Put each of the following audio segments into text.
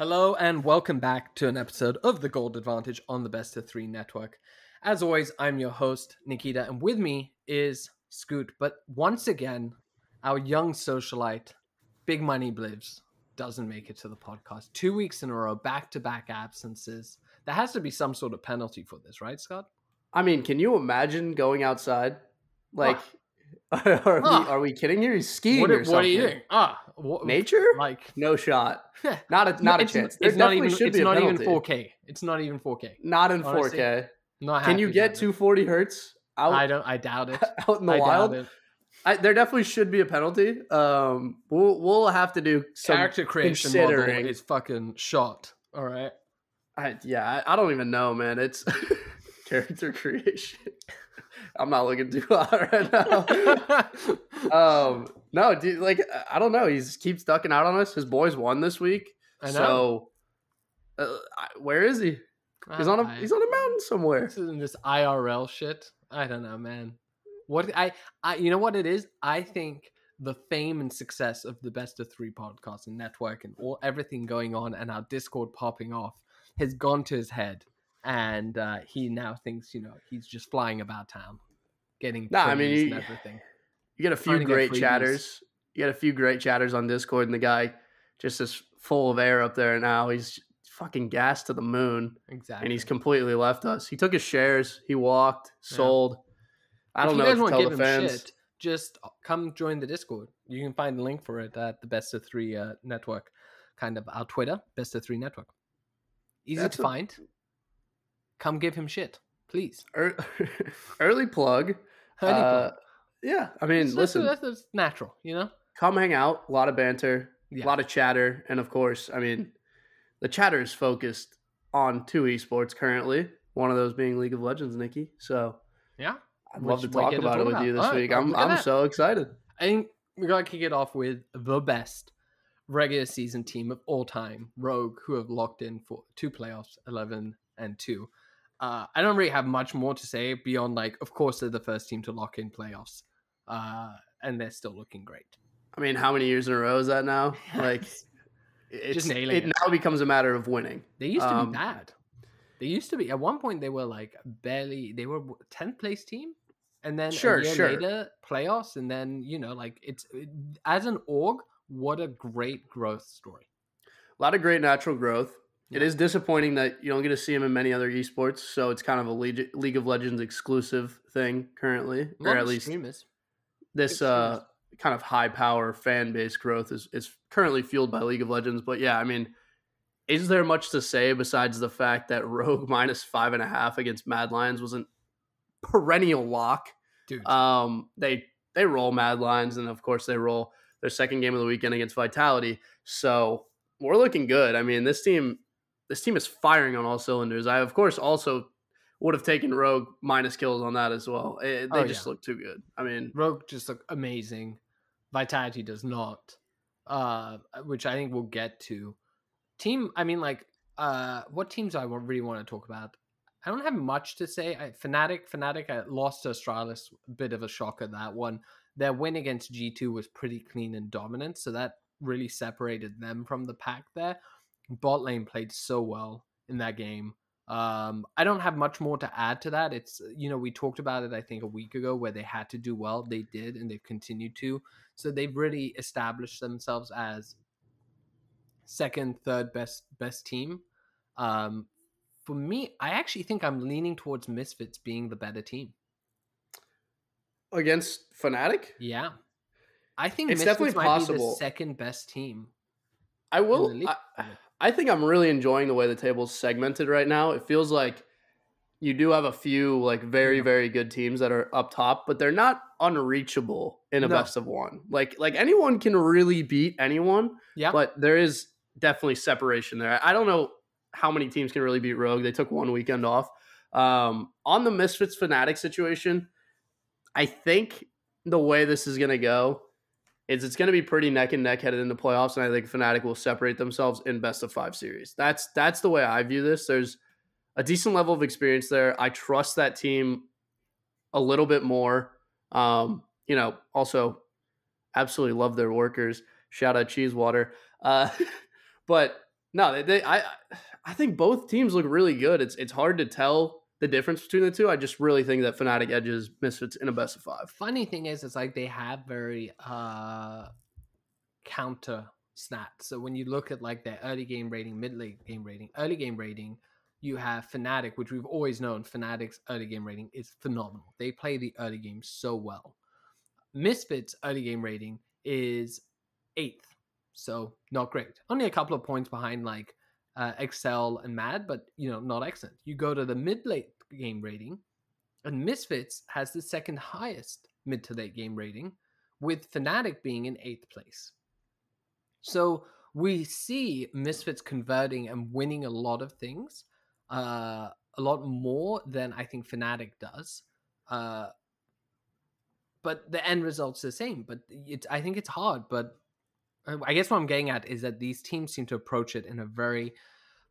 Hello and welcome back to an episode of the Gold Advantage on the Best of Three Network. As always, I'm your host, Nikita, and with me is Scoot. But once again, our young socialite, Big Money Blivs, doesn't make it to the podcast. Two weeks in a row, back to back absences. There has to be some sort of penalty for this, right, Scott? I mean, can you imagine going outside? Like, are, we, are we kidding here? He's skiing What, or are- something. what are you doing? Ah, what, Nature? Like, No shot. Not a not a chance. There It's not even. should It's be not even 4K. It's not even 4K. Not in Honestly, 4K. Not Can you get about it. 240 hertz out I don't. I doubt it. out in the I wild? I, there definitely should be a penalty. Um, we'll we'll have to do some. Character creation model considering. is fucking shot. All right. I, yeah, I, I don't even know, man. It's character creation. I'm not looking too hot right now. um, no, dude, like I don't know. He's keeps ducking out on us. His boys won this week, I know. so uh, where is he? He's on a I- he's on a mountain somewhere. this is this IRL shit. I don't know, man. What I, I, you know what it is? I think the fame and success of the best of three podcast and network and all everything going on and our Discord popping off has gone to his head, and uh, he now thinks you know he's just flying about town, getting Nah, I mean, you- and everything. You get a few Trying to get great chatters. You get a few great chatters on Discord, and the guy just is full of air up there now. He's fucking gassed to the moon. Exactly. and he's completely left us. He took his shares, he walked, Yeah. sold. I don't if know you guys what to give him fans. shit, just come join the Discord. You can find the link for it at the Best of Three uh, Network, kind of our Twitter, Best of Three Network. Easy That's to a- find. Come give him shit, please. Ear- Early plug. Uh, yeah, I mean, It's- that's- listen, that's, that's natural, you know. come hang out. A lot of banter, Yeah. a lot of chatter, and of course, I mean, the chatter is focused on two esports currently. One of those being League of Legends, Nikki. So Yeah, I'd love to talk get to about it talk with you this right, week. I'm I'm that. so excited. I think we gotta kick it off with the best regular season team of all time, Rogue, who have locked in for two playoffs, eleven and two. Uh, I don't really have much more to say beyond like, of course, they're the first team to lock in playoffs, uh, and they're still looking great. I mean, how many years in a row is that now? Like, it's, nailing it it. now becomes a matter of winning. They used to Um, be bad. They used to be at one point. They were like barely. They were tenth place team, and then Sure, a year sure. later playoffs, and then you know like it's it, as an org. What a great growth story. A lot of great natural growth. It is disappointing that you don't get to see him in many other esports, so it's kind of a League, League of Legends exclusive thing currently, or at least streamers. this uh, kind of high power fan base growth is is currently fueled by League of Legends. But yeah, I mean, is there much to say besides the fact that Rogue minus five and a half against Mad Lions was a perennial lock? dude. Um, they they roll Mad Lions, and of course they roll their second game of the weekend against Vitality. So we're looking good. I mean, this team this team is firing on all cylinders. I of course also would have taken Rogue minus kills on that as well. Eh, they Oh, just yeah. look too good. I mean, Rogue just look amazing. Vitality does not, uh, which I think we'll get to. Team, I mean, like, uh, what teams I really want to talk about? I don't have much to say. I, Fnatic, Fnatic, I lost to Astralis, a bit of a shocker that one. Their win against G two was pretty clean and dominant, so that really separated them from the pack there. Bot lane played so well in that game. Um, I don't have much more to add to that. It's you know we talked about it I think a week ago where they had to do well. They did, and they've continued to. So they've really established themselves as second, third best best team. Um, for me, I actually think I'm leaning towards Misfits being the better team. against Fnatic, Yeah, I think It's Misfits definitely might be possible. the second best team. I will. I, I think I'm really enjoying the way the table's segmented right now. It feels like you do have a few like very very good teams that are up top, but they're not unreachable in a No. best of one. Like like anyone can really beat anyone, Yeah, but there is definitely separation there. I don't know how many teams can really beat Rogue. They took one weekend off. Um, on the Misfits Fnatic situation, I think the way this is going to go is it's going to be pretty neck and neck headed into the playoffs, and I think Fnatic will separate themselves in best of five series. That's that's the way I view this. There's a decent level of experience there. I trust that team a little bit more. Um, you know, also absolutely love their workers. Shout out Cheesewater. Uh, but No, they, they I I think both teams look really good. It's it's hard to tell the difference between the two. I just really think that Fnatic edges Misfits in a best of five. Funny thing is, it's like they have very uh counter stats. So when you look at like their early game rating, mid late game rating, early game rating, you have Fnatic, which we've always known Fnatic's early game rating is phenomenal. They play the early game so well. Misfits early game rating is eighth, so not great. Only a couple of points behind like uh, Excel and Mad, but you know not excellent. You go to the mid late game rating, and Misfits has the second highest mid to late game rating, with Fnatic being in eighth place. So we see Misfits converting and winning a lot of things, uh, a lot more than I think Fnatic does. Uh, but the end result's the same. But it's I think it's hard. But Uh, I guess what I'm getting at is that these teams seem to approach it in a very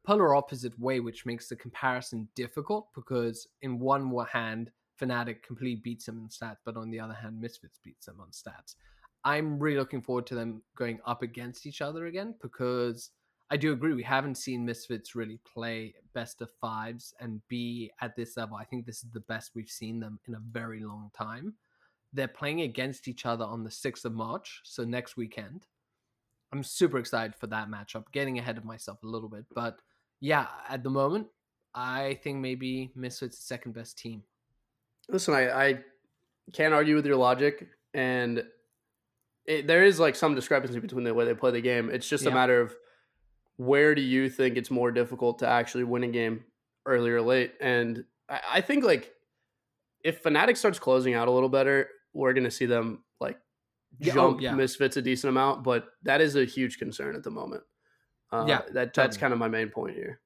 polar opposite way, which makes the comparison difficult because in one hand, Fnatic completely beats them in stats, but on the other hand, Misfits beats them on stats. I'm really looking forward to them going up against each other again because I do agree we haven't seen Misfits really play best of fives and be at this level. I think this is the best we've seen them in a very long time. They're playing against each other on the 6th of March, so next weekend. I'm super excited for that matchup, getting ahead of myself a little bit. But yeah, at the moment, I think maybe Misfits the second best team. Listen, I, I can't argue with your logic, and it, there is like some discrepancy between the way they play the game. It's just yeah. a matter of where do you think it's more difficult to actually win a game early or late? And I, I think like if Fnatic starts closing out a little better, we're gonna see them oh, jump oh, yeah. misfits a decent amount, but that is a huge concern at the moment. Uh, yeah, that that's kind of my main point here.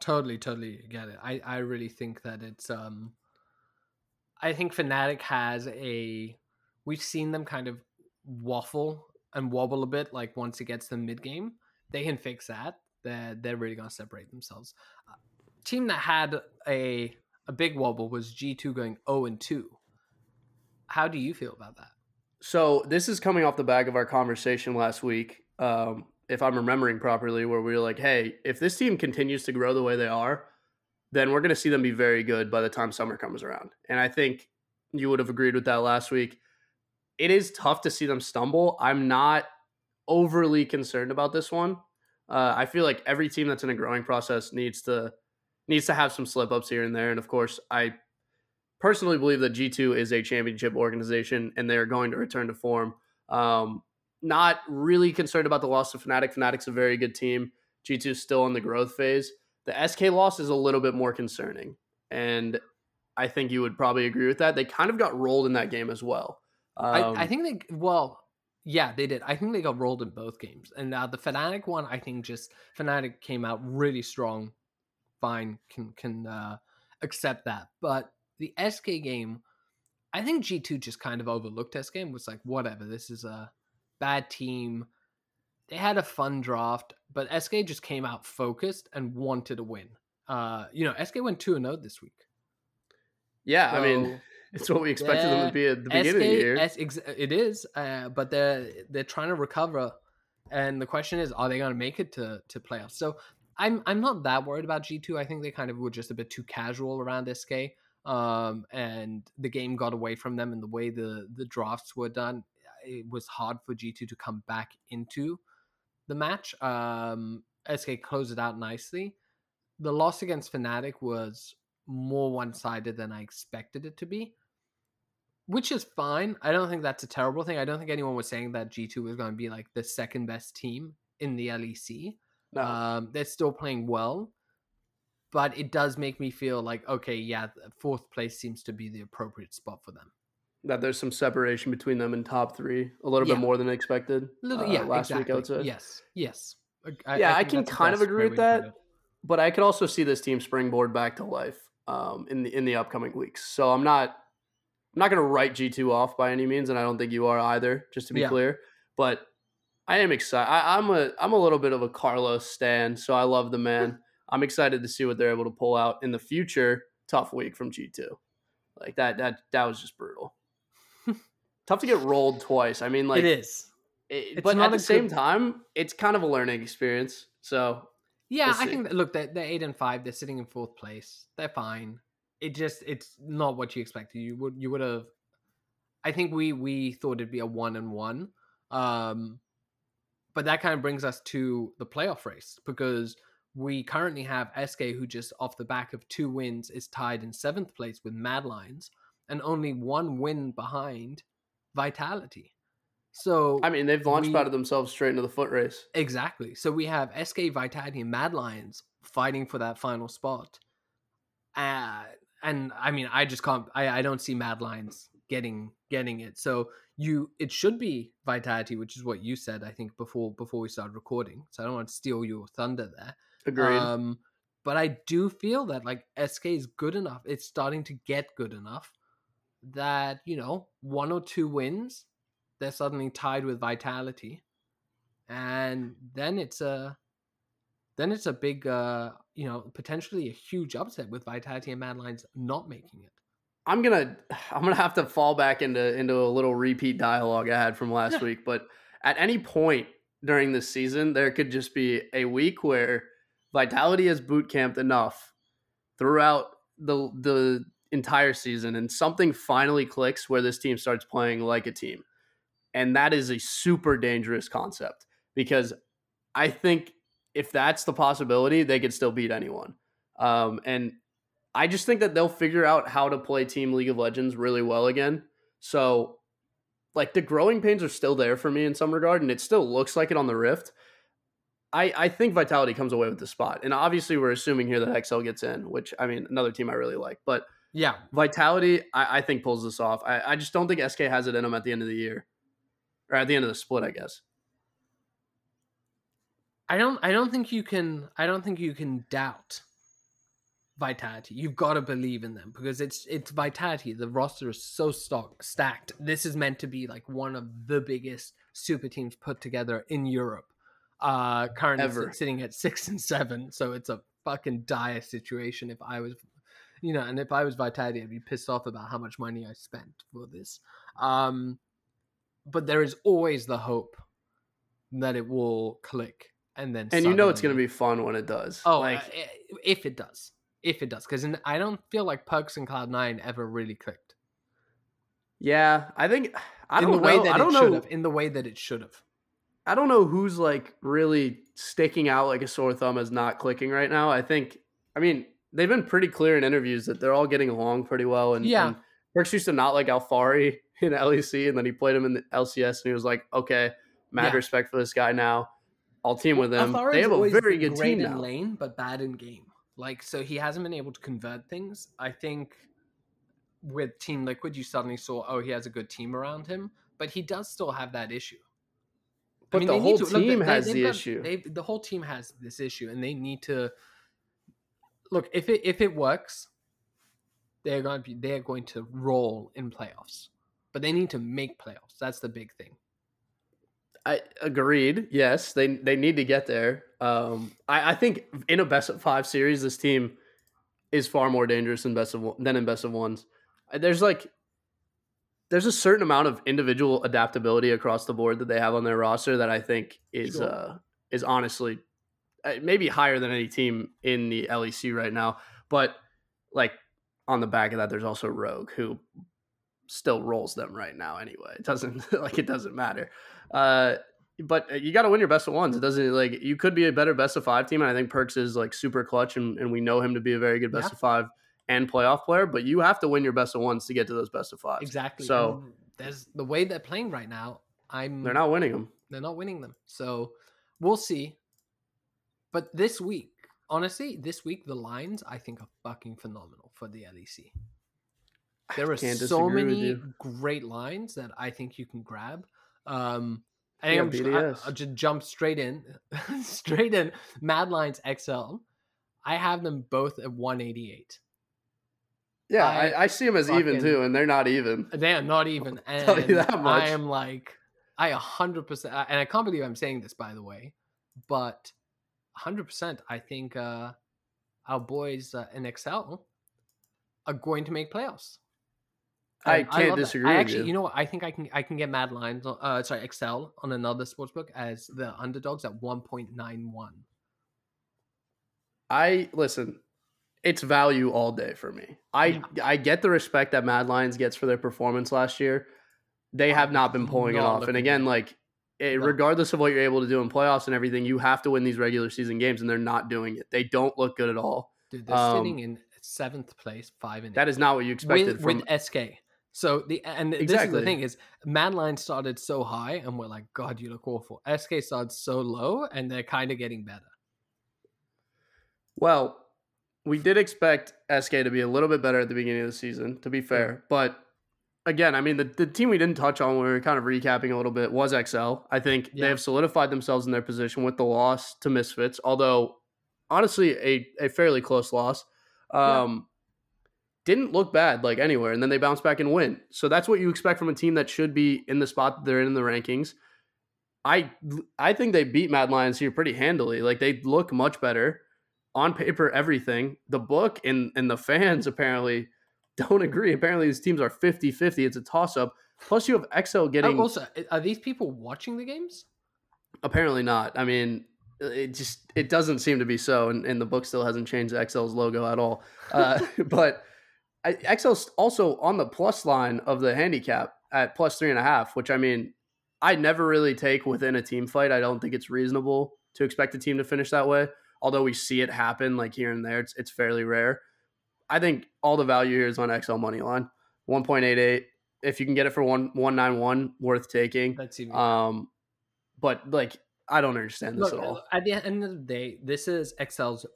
Totally, totally get it. I I really think that it's um, I think Fnatic has a. We've seen them kind of waffle and wobble a bit. Like once it gets them mid game, they can fix that. They're they're really gonna separate themselves. Uh, team that had a a big wobble was G two going zero and two. How do you feel about that? So this is coming off the back of our conversation last week. Um, if I'm remembering properly, where we were like, "Hey, if this team continues to grow the way they are, then we're going to see them be very good by the time summer comes around." And I think you would have agreed with that last week. It is tough to see them stumble. I'm not overly concerned about this one. Uh, I feel like every team that's in a growing process needs to needs to have some slip ups here and there. And of course, I personally believe that G2 is a championship organization and they are going to return to form. Um, not really concerned about the loss of Fnatic. Fnatic's a very good team. G2 is still in the growth phase. The SK loss is a little bit more concerning. And I think you would probably agree with that. They kind of got rolled in that game as well. Um, I, I, um, think they, well, yeah, they did. I think they got rolled in both games. And uh, the Fnatic one, I think just Fnatic came out really strong. Fine, can can uh, accept that. But the SK game, I think G2 just kind of overlooked SK and was like, whatever, this is a bad team. They had a fun draft, but SK just came out focused and wanted to win. Uh, you know, SK went 2 0 this week. Yeah, so I mean, it's what we expected them to be at the beginning SK, of the year. S, it is, uh, but they're they're trying to recover, and the question is, are they going to make it to to playoffs? So I'm I'm not that worried about G two. I think they kind of were just a bit too casual around SK um, and the game got away from them and the way the the drafts were done it was hard for g2 to come back into the match um, sk closed it out nicely. The loss against Fnatic was more one-sided than i expected it to be which is fine. I don't think that's a terrible thing. I don't think anyone was saying that g2 was going to be like the second best team in the lec no. um, they're still playing well but it does make me feel like okay, yeah, fourth place seems to be the appropriate spot for them. That there's some separation between them and top three, a little yeah. bit more than expected. Little, uh, yeah, last exactly. week outside. Yes, yes. I, yeah, I, I can kind of agree with that, but I could also see this team springboard back to life um, in the in the upcoming weeks. So I'm not I'm not going to write G2 off by any means, and I don't think you are either. Just to be yeah. clear, but I am excited. I, am a I'm a little bit of a Carlos stan, so I love the man. I'm excited to see what they're able to pull out in the future. Tough week from G2. Like that that that was just brutal. Tough to get rolled twice. I mean like It is. It, but at the same good... time, it's kind of a learning experience. So yeah, we'll I think that, look, they're, they're eight and five. They're sitting in fourth place. They're fine. It just it's not what you expected. You would you would have. I think we we thought it'd be a one and one. Um, but that kind of brings us to the playoff race because we currently have SK who just off the back of two wins is tied in seventh place with Mad Lions and only one win behind Vitality. So I mean, they've launched we, themselves straight into the foot race. Exactly. So we have SK Vitality and Mad Lions fighting for that final spot. Uh, and I mean, I just can't. I, I don't see Mad Lions getting getting it. So you, it should be Vitality, which is what you said. I think before before we started recording. So I don't want to steal your thunder there. Agreed. Um, but I do feel that like SK is good enough. It's starting to get good enough that you know one or two wins they're suddenly tied with vitality and then it's a then it's a big uh you know potentially a huge upset with vitality and mad lions not making it i'm gonna i'm gonna have to fall back into into a little repeat dialogue i had from last yeah. week but at any point during this season there could just be a week where vitality has boot camped enough throughout the the entire season and something finally clicks where this team starts playing like a team and that is a super dangerous concept because I think if that's the possibility, they could still beat anyone. Um, and I just think that they'll figure out how to play Team League of Legends really well again. So, like, the growing pains are still there for me in some regard, and it still looks like it on the Rift. I, I think Vitality comes away with the spot. And obviously, we're assuming here that XL gets in, which, I mean, another team I really like. But yeah, Vitality, I, I think, pulls this off. I, I just don't think SK has it in them at the end of the year or at the end of the split, I guess. I don't I don't think you can I don't think you can doubt Vitality. You've got to believe in them because it's it's Vitality. The roster is so stock, stacked. This is meant to be like one of the biggest super teams put together in Europe. Uh currently Ever. sitting at 6 and 7, so it's a fucking dire situation if I was you know, and if I was Vitality, I'd be pissed off about how much money I spent for this. Um but there is always the hope that it will click and then and you know it's going to be fun when it does oh like uh, if it does if it does because i don't feel like perkz and cloud nine ever really clicked yeah i think i don't in the know. way that I don't it should have in the way that it should have i don't know who's like really sticking out like a sore thumb as not clicking right now i think i mean they've been pretty clear in interviews that they're all getting along pretty well and yeah and perkz used to not like Alphari in LEC, and then he played him in the LCS, and he was like, "Okay, mad yeah. respect for this guy now. I'll team with him." they have a very good team in now. lane, but bad in game. Like, so he hasn't been able to convert things. I think with Team Liquid, you suddenly saw, oh, he has a good team around him, but he does still have that issue. But I mean, the whole to, team look, has they, the got, issue. the whole team has this issue, and they need to look if it if it works. They're going to be they're going to roll in playoffs but they need to make playoffs. That's the big thing. I agreed. Yes, they they need to get there. Um, I, I think in a best of five series, this team is far more dangerous than best of one, than in best of ones. There's like there's a certain amount of individual adaptability across the board that they have on their roster that I think is sure. uh, is honestly uh, maybe higher than any team in the LEC right now. But like on the back of that, there's also Rogue, who still rolls them right now anyway. It doesn't like it doesn't matter. Uh, but uh, you got to win your best of ones. It doesn't like you could be a better best of five team, and I think Perkz is like super clutch, and, and we know him to be a very good best yeah. of five and playoff player. But you have to win your best of ones to get to those best of fives. Exactly. So and there's the way they're playing right now. I'm they're not winning them. They're not winning them. So we'll see. But this week, honestly, this week the lines I think are fucking phenomenal for the LEC. There are so many great lines that I think you can grab. Um, I think yeah, I'm just, I, will just jump straight in, straight in. Mad Lions XL. I have them both at 188. Yeah, I, I, I see them as fucking, even too, and they're not even. They are not even. And tell you that much. I am like, I 100%, and I can't believe I'm saying this, by the way, but 100%, I think uh, our boys uh, in Excel are going to make playoffs. I can't that. disagree I actually, you. you know what? I think I can I can get Mad Lions. Uh, sorry, Excel on another sportsbook as the underdogs at one point nine one. I listen. It's value all day for me. I Yeah. I get the respect that Mad Lions gets for their performance last year. They have not been pulling it off. And again, like it, regardless of what you're able to do in playoffs and everything, you have to win these regular season games, and they're not doing it. They don't look good at all. Dude, they're Um, sitting in seventh place, five and eight. That is not what you expected with, from. with SK. So the and this is the thing is Mad Lions started so high and we're like, God, you look awful. SK started so low and they're kind of getting better. Well, we did expect SK to be a little bit better at the beginning of the season, to be fair. But again, I mean, the, the team we didn't touch on when we were kind of recapping a little bit was XL. I think Yeah. they have solidified themselves in their position with the loss to Misfits, although honestly, a, a fairly close loss. Yeah. Um, Didn't look bad like anywhere, and then they bounce back and win. So that's what you expect from a team that should be in the spot that they're in the rankings. I I think they beat Mad Lions here pretty handily. Like they look much better on paper, everything. The book and, and the fans apparently don't agree. Apparently, these teams are 50 50. It's a toss up. Plus, you have XL Oh, getting. also, are these people watching the games? apparently not. I mean, it just it doesn't seem to be so. And, and the book still hasn't changed XL's logo at all. Uh, but I, XL's also on the plus line of the handicap at plus three and a half, which I mean, I never really take within a team fight. I don't think it's reasonable to expect a team to finish that way. Although we see it happen like here and there, it's it's fairly rare. I think all the value here is on XL money line, one point eight eight. If you can get it for one one nine one, worth taking. That's even. Um, but like I don't understand this Look, at all. at the end of the day, this is XL's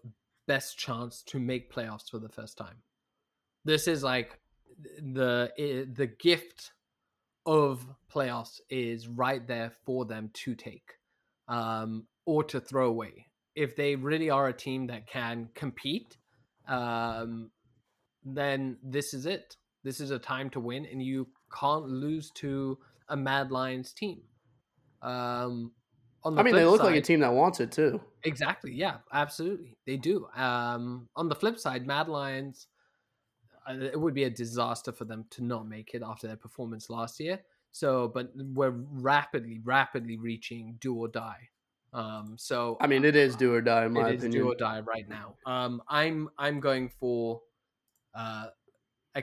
best chance to make playoffs for the first time. This is like the the gift of playoffs is right there for them to take um, or to throw away. If they really are a team that can compete, um, then this is it. This is a time to win, and you can't lose to a Mad Lions team. Um, on the I mean, they look like a team that wants it too. Exactly. Yeah, absolutely. They do. Um, on the flip side, Mad Lions, uh, it would be a disaster for them to not make it after their performance last year. So, but we're rapidly, rapidly reaching do or die. Um, so I mean, it is do or die in my it is opinion. do or die right now. Um, I'm I'm going for uh,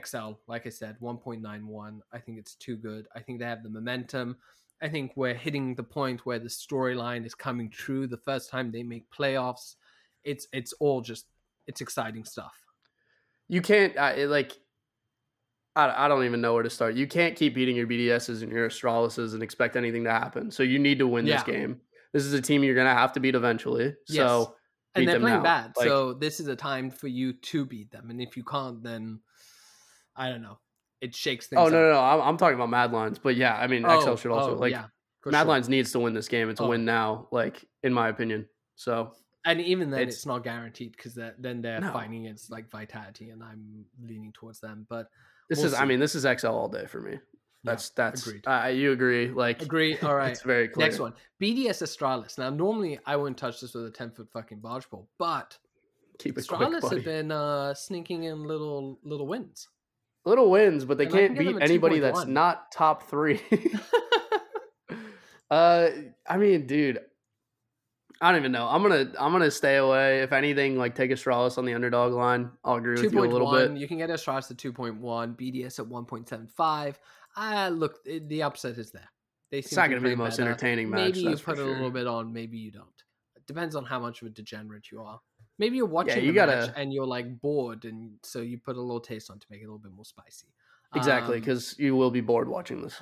XL. Like I said, 1.91. I think it's too good. I think they have the momentum. I think we're hitting the point where the storyline is coming true. The first time they make playoffs, it's it's all just it's exciting stuff. You can't I, like. I, I don't even know where to start. You can't keep beating your BDSs and your Astralises and expect anything to happen. So you need to win this game. This is a team you're gonna have to beat eventually. Yes. So And they're playing now. bad, Like- so this is a time for you to beat them. And if you can't, then I don't know. It shakes things. oh no, no, no! I'm, I'm talking about Mad Lions, but yeah, I mean, XL oh, should also oh, like yeah, Mad sure. Lions needs to win this game. It's a Oh. win now, like in my opinion. So And even then, It's- it's, not guaranteed because then they're No. fighting against like Vitality, and I'm leaning towards them. But this We'll is, I mean, this is XL all day for me. That's yeah, that's agreed. Uh, you agree? Like agree. All right. it's very clear. Next one, BDS Astralis. Now, normally I wouldn't touch this with a ten foot fucking barge pole, but Keep astralis quick, have been uh, sneaking in little little wins. Little wins, but they and can't beat anybody 2.1. that's not top three. uh, I mean, dude, I don't even know. I'm gonna I'm gonna stay away. If anything, like take Astralis on the underdog line. I'll agree with you a little 1, bit. You can get Astralis at 2.1, BDS at 1.75 uh, look, eh, the upset is there. it's not going to be the most entertaining match. Maybe you put sure. a little bit on, maybe you don't. It depends on how much of a degenerate you are. Maybe you're watching yeah, you gotta... match and you're like bored, and so you put a little taste on to make it a little bit more spicy. Exactly, because um, you will be bored watching this.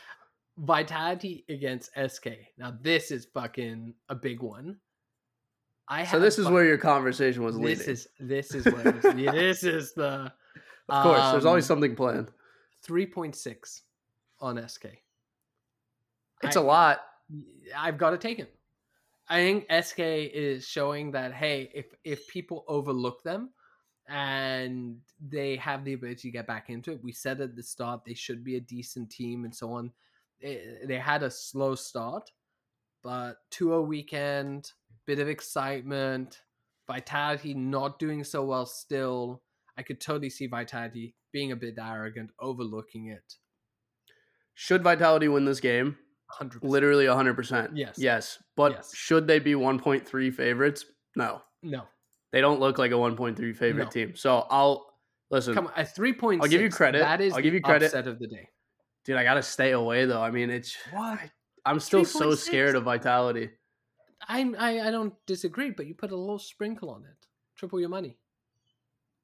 Vitality against SK. Now this is fucking a big one. I so this is where your conversation was leading. This is this is where this is the. Of course, um, there's always um, something planned three point six on SK. It's a a lot. I've got to take it. I think SK is showing that hey, if if people overlook them and they have the ability to get back into it, we said at the start they should be a decent team and so on. They, they had a slow start, but 2 weekend, bit of excitement, Vitality not doing so well still. I could totally see Vitality being a bit arrogant, overlooking it. Should Vitality win this game? 100%. Literally 100%. Yes. Yes. But Yes. should they be 1.3 favorites? No. No. They don't look like a 1.3 favorite No. team. So I'll listen. Come on, a 3.6. I'll give you credit. That is I'll give the you credit. upset of the day. Dude, I got to stay away though. I mean, it's What? I'm still so 3.6? scared of Vitality. I, I I don't disagree, but you put a little sprinkle on it. Triple your money.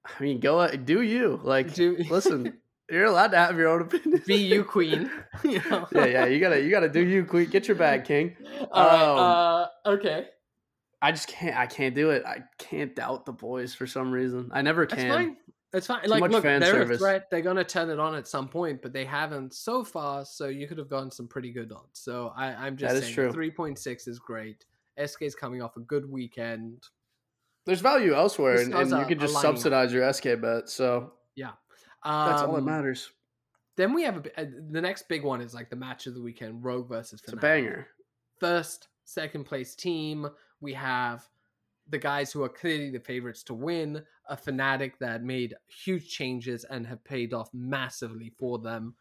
I mean, go do you. Like Do listen, you're allowed to have your own opinion. be you, queen. You know? yeah, yeah, you gotta, you gotta do you, Queen. Get your bag, King. All right. Um, uh, okay. I just can't, I can't do it. I can't doubt the boys for some reason. I never That's can. fine. That's fine. Too like, much look, fan they're service. a threat. They're gonna turn it on at some point, but they haven't so far. So you could have gotten some pretty good odds. So I, I'm just That is saying, true. three point six is great. SK is coming off a good weekend. There's value elsewhere, and, and you can just subsidize your SK bet. So yeah, Um, that's all that matters. Then we have a, uh, the next big one is like the match of the weekend: Rogue versus. Fnatic. It's a banger. First, second place team. We have the guys who are clearly the favorites to win. A Fnatic that made huge changes and have paid off massively for them.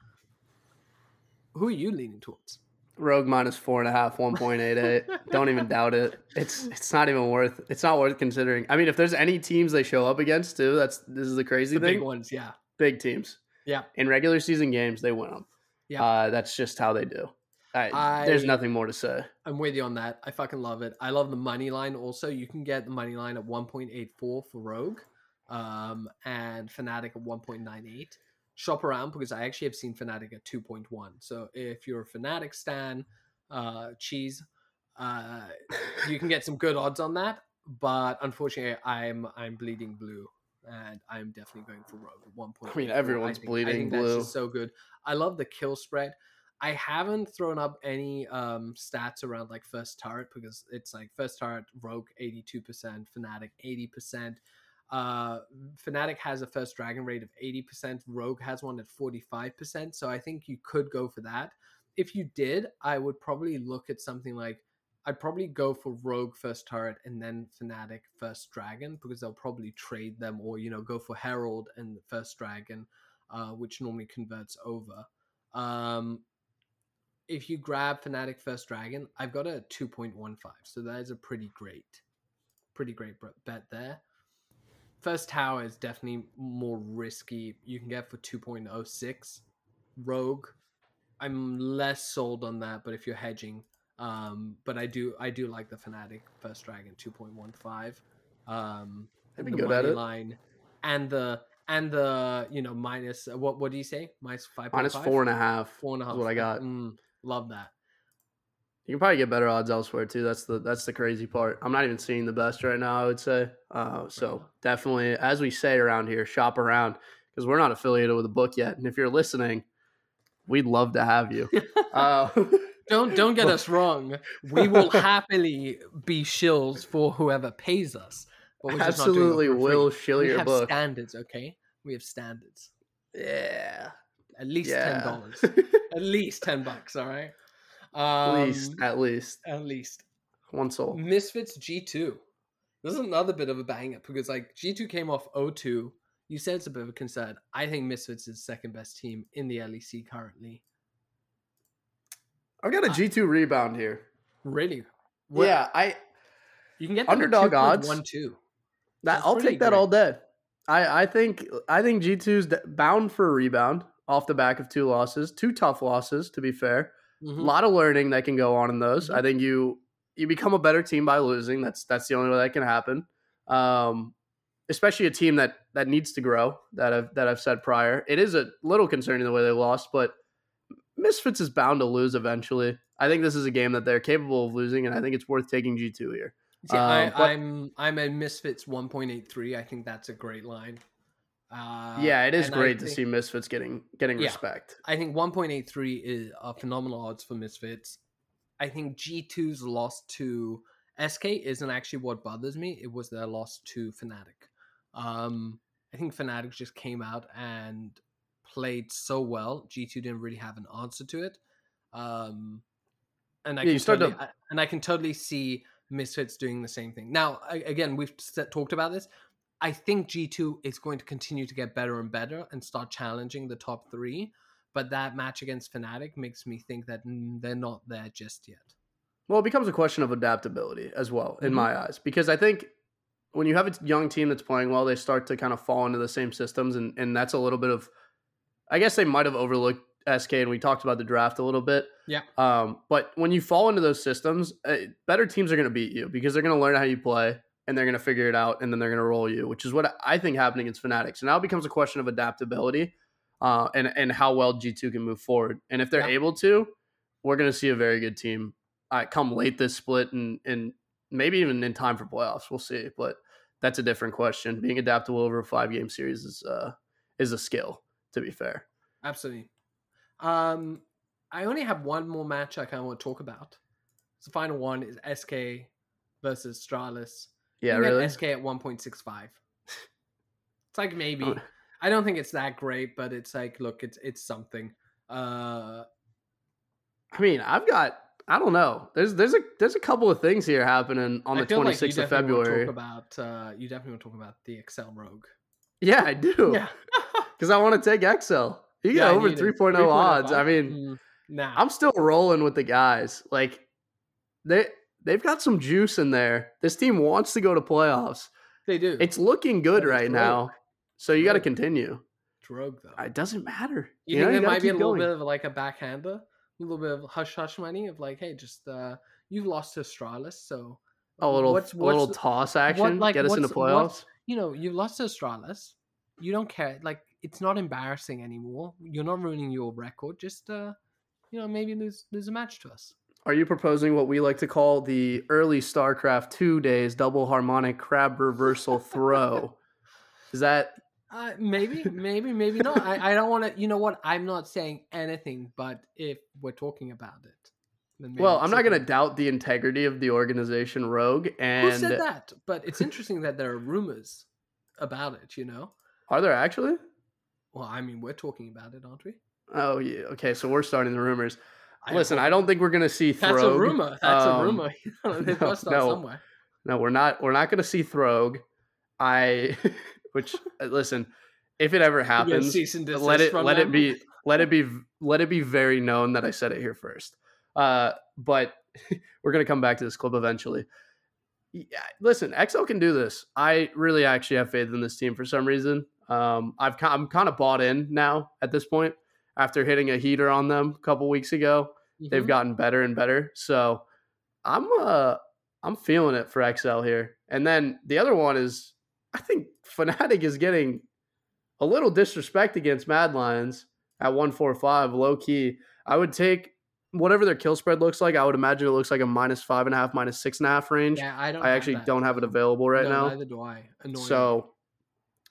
Who are you leaning towards? Rogue minus four and a half, one point eight eight. Don't even doubt it. It's it's not even worth. It's not worth considering. I mean, if there's any teams they show up against too, that's this is the crazy the thing. big ones, yeah. Big teams. Yeah. In regular season games, they win them. Yeah. Uh, that's just how they do. I, there's nothing more to say. I'm with you on that. I fucking love it. I love the money line also. You can get the money line at 1.84 for Rogue um, and Fnatic at 1.98. Shop around because I actually have seen Fnatic at 2.1. So if you're a Fnatic stan, uh, cheese, uh, you can get some good odds on that. But unfortunately, I'm I'm bleeding blue, and I'm definitely going for Rogue at 1.84. I mean, everyone's think- bleeding I think That's blue. just so good. I love the kill spread. I haven't thrown up any um, stats around like first turret because it's like first turret Rogue 82%, Fnatic 80%. Uh, Fnatic has a first dragon rate of 80%, Rogue has one at 45%. So I think you could go for that. If you did, I would probably look at something like I'd probably go for Rogue first turret and then Fnatic first dragon because they'll probably trade them or you know go for Herald and first dragon, uh, which normally converts over. Um, if you grab Fnatic First Dragon, I've got a 2.15, so that is a pretty great, pretty great bet there. First Tower is definitely more risky. You can get for 2.06. Rogue, I'm less sold on that, but if you're hedging, um, but I do I do like the Fnatic First Dragon 2.15. Um, I'd be the good at it. line and the and the you know minus what what do you say minus five Minus four and a half. four and a half is what I got. Mm, love that. You can probably get better odds elsewhere too. That's the that's the crazy part. I'm not even seeing the best right now. I would say. Uh, so definitely, as we say around here, shop around because we're not affiliated with a book yet. And if you're listening, we'd love to have you. Uh, Don't don't get us wrong. We will happily be shills for whoever pays us. But we're just not doing it absolutely free. will shill We your have book. standards, okay? We have standards. yeah. At least Yeah. ten dollars. At least ten bucks. All right. At Um, least, at least At least. one soul. Misfits G2. This is another bit of a banger because like G2 came off 0-2. You said it's a bit of a concern. I think Misfits is second best team in the LEC currently. I've got a G two rebound here. Really? yeah, I You can get at Underdog odds. 2.12. that That's I'll take that great. all day. I I think I think G 2s bound for a rebound off the back of two losses, two tough losses to be fair. Mhm. A lot of learning that can go on in those. Mhm. I think you you become a better team by losing. That's that's the only way that can happen. Um, especially a team that that needs to grow. That I've that I've said prior. It is a little concerning the way they lost, but Misfits is bound to lose eventually. I think this is a game that they're capable of losing, and I think it's worth taking G two here. See, I, Um, but- I'm I'm a Misfits 1.83. I think that's a great line. Uh, yeah, it is great to see Misfits getting getting Yeah. respect. I think 1.83 is a phenomenal odds for Misfits. I think G2's loss to SK isn't actually what bothers me. It was their loss to Fnatic. Um, I think Fnatic just came out and played so well. G2 didn't really have an answer to it. Um, and I Yeah, can start to- totally, I- and I can totally see Misfits doing the same thing. Now, I, again, we've talked about this. I think G2 is going to continue to get better and better and start challenging the top three. But that match against Fnatic makes me think that mm, they're not there just yet. Well, it becomes a question of adaptability as well, in Mhm. my eyes, because I think when you have a young team that's playing well, they start to kind of fall into the same systems, and and that's a little bit of, I guess they might have overlooked SK, and we talked about the draft a little bit. Yeah. Um, but when you fall into those systems, uh, better teams are going to beat you because they're going to learn how you play and they're going to figure it out, and then they're going to roll you, which is what I think happening against Fnatics. So now it becomes a question of adaptability. Uh, and and how well G two can move forward, and if they're Yeah. able to, we're going to see a very good team uh, come late this split and and maybe even in time for playoffs. We'll see, but that's a different question. Being adaptable over a five game series is uh is a skill. To be fair, Absolutely. Um, I only have one more match I kind of want to talk about. The final one is SK versus Astralis. Yeah, really. SK at 1.65. It's like maybe. Oh. I don't think it's that great, but it's like, look, it's it's something. Uh, I mean, I've got I don't know. There's there's a there's a couple of things here happening on I the feel like 26th of February. Talk about uh, you definitely want to talk about the Excel Rogue. Yeah, I do. Yeah, because I want to take Excel. You got Yeah, over need it. 3.0 odds. I mean, Mm, nah. I'm still rolling with the guys. Like they they've got some juice in there. This team wants to go to playoffs. they do. It's looking good right rogue. now. So you got to continue. Rogue though. It doesn't matter. You, know, think there gotta might be a little going. bit of like a backhander, a little bit of hush hush money of like, hey, just uh you've lost to Astralis, so a little what's- a little toss action. like, get us into what's- what's- playoffs. you know, you've lost to Astralis. You don't care. Like it's not embarrassing anymore. You're not ruining your record. Just uh you know, maybe lose lose a match to us. Are you proposing what we like to call the early StarCraft two days double harmonic crab reversal throw? Is that Uh, maybe, maybe, maybe not. I, I don't want to. You know what? I'm not saying anything, but if we're talking about it, then maybe well? I'm not going to doubt the integrity of the organization Rogue. And Who said that? But it's interesting that there are rumors about it. You know. are there actually? Well, I mean, we're talking about it, aren't we? Oh yeah. Okay, so we're starting the rumors. Listen, I don't think we're going to see That's a rumor. That's Um, a rumor. Got no, to no. somewhere. No, we're not. We're not going to see Throg. I, which uh, listen, if it ever happens, let it let it be let it be let it be very known that I said it here first. Uh, but we're gonna come back to this clip eventually. Yeah, listen, XO can do this. I really actually have faith in this team for some reason. Um, I've I'm kind of bought in now at this point after hitting a heater on them a couple weeks ago. They've Mhm. gotten better and better. So I'm uh I'm feeling it for XL here. And then the other one is I think Fnatic is getting a little disrespect against Mad Lions at 145, low key. I would take whatever their kill spread looks like. I would imagine it looks like a minus five and a half, minus six and a half range. Yeah, I don't. I actually that. don't have it available right No, now. Neither do I. Annoying. So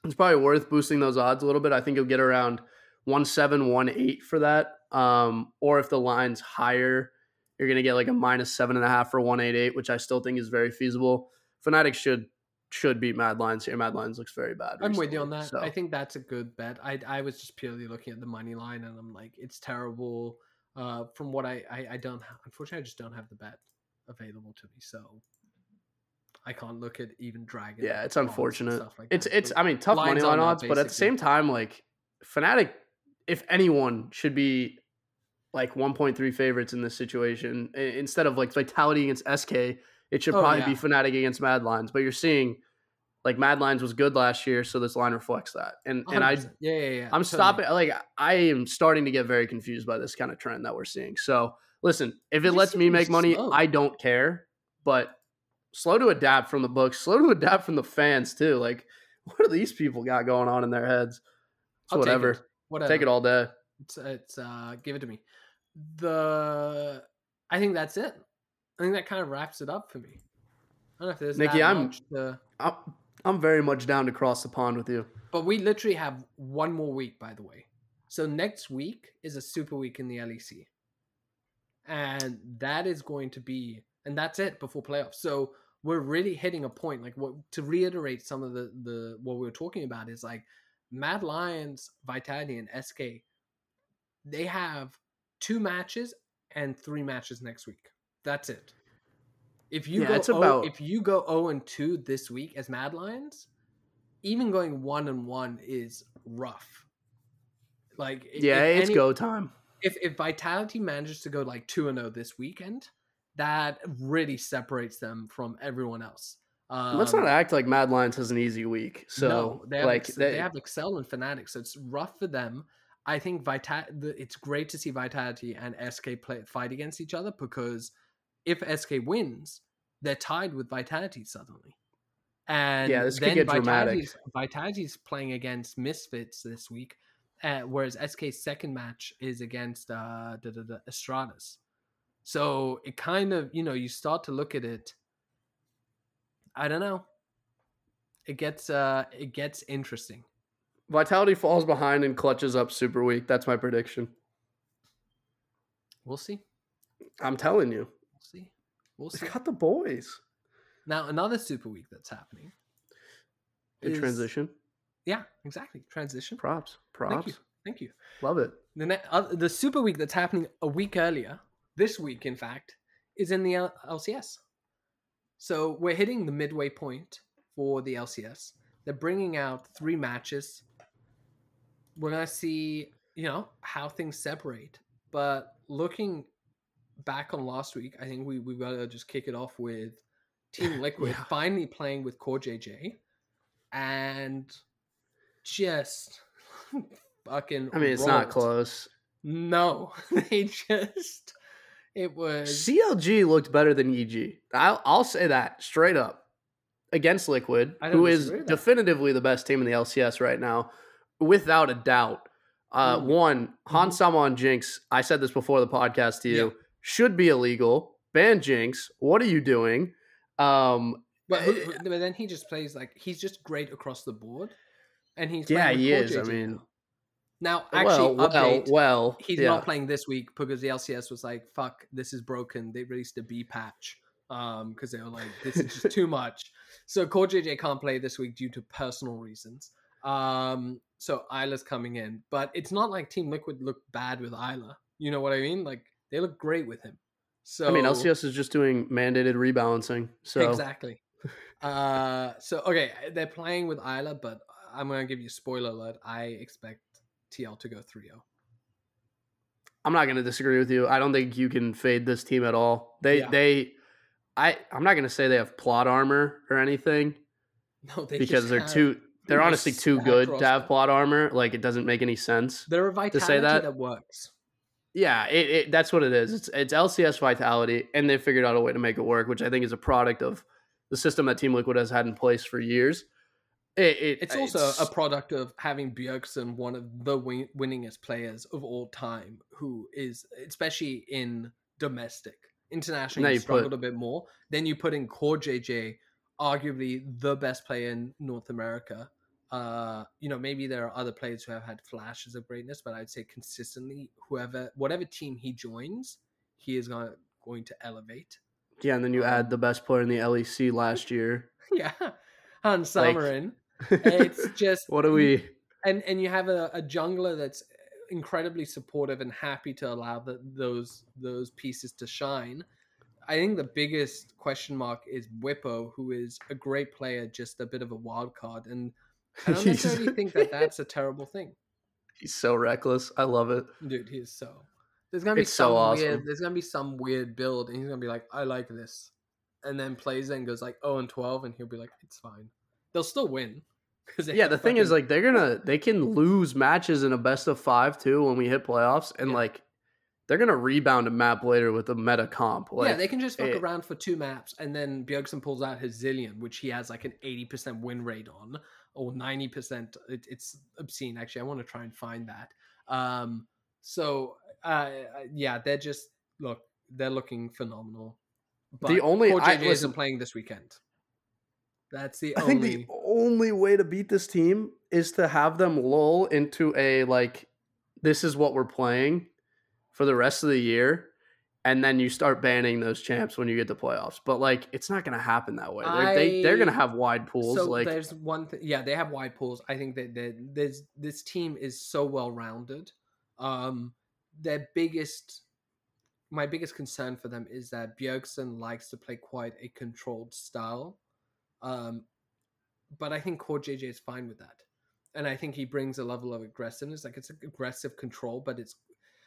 it's probably worth boosting those odds a little bit. I think you'll get around one seven, one eight for that. Um, or if the line's higher, you're gonna get like a minus seven and a half for one eight eight, which I still think is very feasible. Fnatic should should beat Mad Lions here. Mad Lions looks very bad. I'm with you on that. so- I think that's a good bet. I I was just purely looking at the money line, and I'm like, it's terrible. Uh, from what I I, I don't have, unfortunately, I just don't have the bet available to me, so I can't look at even dragon. yeah, it's unfortunate. stuff like it's that. it's I mean tough money on line odds, but at the same time, like Fnatic, if anyone should be like 1.3 favorites in this situation instead of like Vitality against SK, it should Oh, probably be yeah. Fnatic against Mad Lions. But you're seeing like Mad Lions was good last year, so this line reflects that. And and I yeah yeah yeah. I'm totally. stopping like I am starting to get very confused by this kind of trend that we're seeing. So listen, if it lets me make money, slow. I don't care. But slow to adapt from the books, slow to adapt from the fans too. Like, what do these people got going on in their heads? It's I'll take whatever. Whatever. Take it all day. It's it's uh give it to me. The I think that's it. I think that kind of wraps it up for me. I don't know if there's Nikki, I'm- to, I'm, I'm very much down to cross the pond with you. but we literally have one more week, by the way. So next week is a super week in the LEC, and that is going to be, and that's it before playoffs. So we're really hitting a point. Like what to reiterate some of the the what we were talking about is like Mad Lions, Vitality, and SK. They have two matches and three matches next week. That's it. If you Yeah, go it's oh- about- if you go zero and two this week as Mad Lions, even going one and one is rough. Like Yeah, it's any- go time. If if Vitality manages to go like two and zero this weekend, that really separates them from everyone else. Um, Let's not act like Mad Lions has an easy week. So no, they have like they, they, have Excel and Fnatic, so it's rough for them. I think Vita- it's great to see Vitality and SK play fight against each other because if SK wins, they're tied with Vitality suddenly. And Yeah, this could then get dramatic. Vitality's, Vitality's playing against Misfits this week, uh, whereas SK's second match is against uh, da, da, da, Astralis. So it kind of, you know, you start to look at it. I don't know. It gets uh it gets interesting. Vitality falls behind and clutches up super weak. That's my prediction. We'll see. I'm telling you. We'll see. We'll They see. got the boys. Now another super week that's happening. Is- transition. Yeah, exactly. Transition. Props. Thank Props. you. Thank you. Love it. The ne- uh, the super week that's happening a week earlier, this week in fact, is in the L- LCS. So we're hitting the midway point for the LCS. They're bringing out three matches. We're gonna see, you know, how things separate. But looking back on last week, I think we we gotta just kick it off with Team Liquid Yeah. finally playing with Core JJ, and just fucking. I mean, it's not close. No, they just it was CLG looked better than EG. I'll, I'll say that straight up against Liquid, who is disagree with that. definitively the best team in the LCS right now, without a doubt. Uh, Mm. One, Han Mhm. Sama Jinx. I said this before the podcast to you. Yeah. Should be illegal. Ban Jinx. What are you doing? Um, but, who- eh, who- but then he just plays like he's just great across the board, and he's Yeah, he is. I mean, now. Now actually well, update. well, well. he's yeah. not playing this week because the LCS was like, "Fuck, this is broken." They released a B patch um because they were like, "This is just too much." So Core JJ can't play this week due to personal reasons. Um, so Eyla's coming in, but it's not like Team Liquid looked bad with Eyla. You know what I mean? Like they look great with him. So I mean, LCS is just doing mandated rebalancing. So exactly. uh, so okay, they're playing with Eyla, but I'm gonna give you spoiler alert. I expect TL to go 3-0. I'm not going to disagree with you. I don't think you can fade this team at all. They Yeah. they I I'm not going to say they have plot armor or anything No, they because just they're have- too they're honestly too good to have plot armor. Like it doesn't make any sense. They're a vitality say that- that works. Yeah, it, it that's what it is. It's it's LCS vitality, and they figured out a way to make it work, which I think is a product of the system that Team Liquid has had in place for years. It, it It's also a product of having Bjergsen, one of the win- winningest players of all time, who is especially in domestic. Internationally, he put- struggled a bit more. Then you put in Core JJ, arguably the best player in North America. Uh, you know, maybe there are other players who have had flashes of greatness, but I'd say consistently, whoever, whatever team he joins, he is going going to elevate. yeah, and then you add the best player in the LEC last year. Yeah, Hans Like- Samarin. It's just what are we? and and you have a, a jungler that's incredibly supportive and happy to allow the, those those pieces to shine. I think the biggest question mark is Whippo, who is a great player, just a bit of a wild card, and I don't He's- necessarily think that that's a terrible thing, He's so reckless. I love it. dude. He is so. There's gonna be It's so some awesome. weird. There's gonna be some weird build, and he's gonna be like, "I like this," and then plays it and goes like, "Oh and 12, and he'll be like, "It's fine." They'll still win. Yeah, the thing is, like, they're gonna they can lose matches in a best of five too when we hit playoffs, and Yeah. like they're gonna rebound a map later with a meta comp. Like, yeah, they can just fuck it- around for two maps, and then Bjergsen pulls out his Zilean, which he has like an eighty percent win rate on, or ninety percent. It, it's obscene. Actually, I want to try and find that. Um, so uh, yeah, they're just look, they're looking phenomenal. But the only- Core I- listen- isn't playing this weekend. That's the I only. think the only way to beat this team is to have them lull into a like, this is what we're playing for the rest of the year, and then you start banning those champs when you get to playoffs. But like, it's not gonna happen that way. They're, they they're gonna have wide pools. So like, there's one thing. Yeah, they have wide pools. I think that that there's this team is so well rounded. Um, their biggest, my biggest concern for them is that Bjergsen likes to play quite a controlled style. Um, but I think Core JJ is fine with that, and I think he brings a level of aggressiveness. Like it's aggressive control, but it's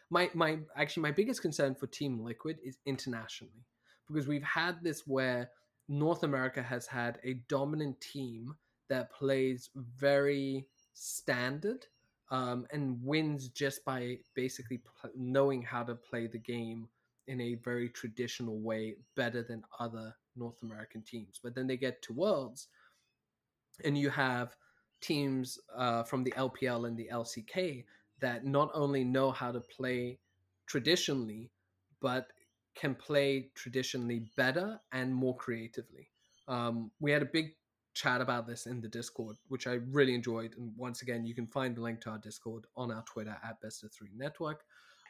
my my actually my biggest concern for Team Liquid is internationally because we've had this where North America has had a dominant team that plays very standard um, and wins just by basically pl- knowing how to play the game in a very traditional way better than other North American teams. But then they get to Worlds, and you have teams uh, from the LPL and the LCK that not only know how to play traditionally, but can play traditionally better and more creatively. Um, we had a big chat about this in the Discord, which I really enjoyed. And once again, you can find the link to our Discord on our Twitter at Best of Three Network.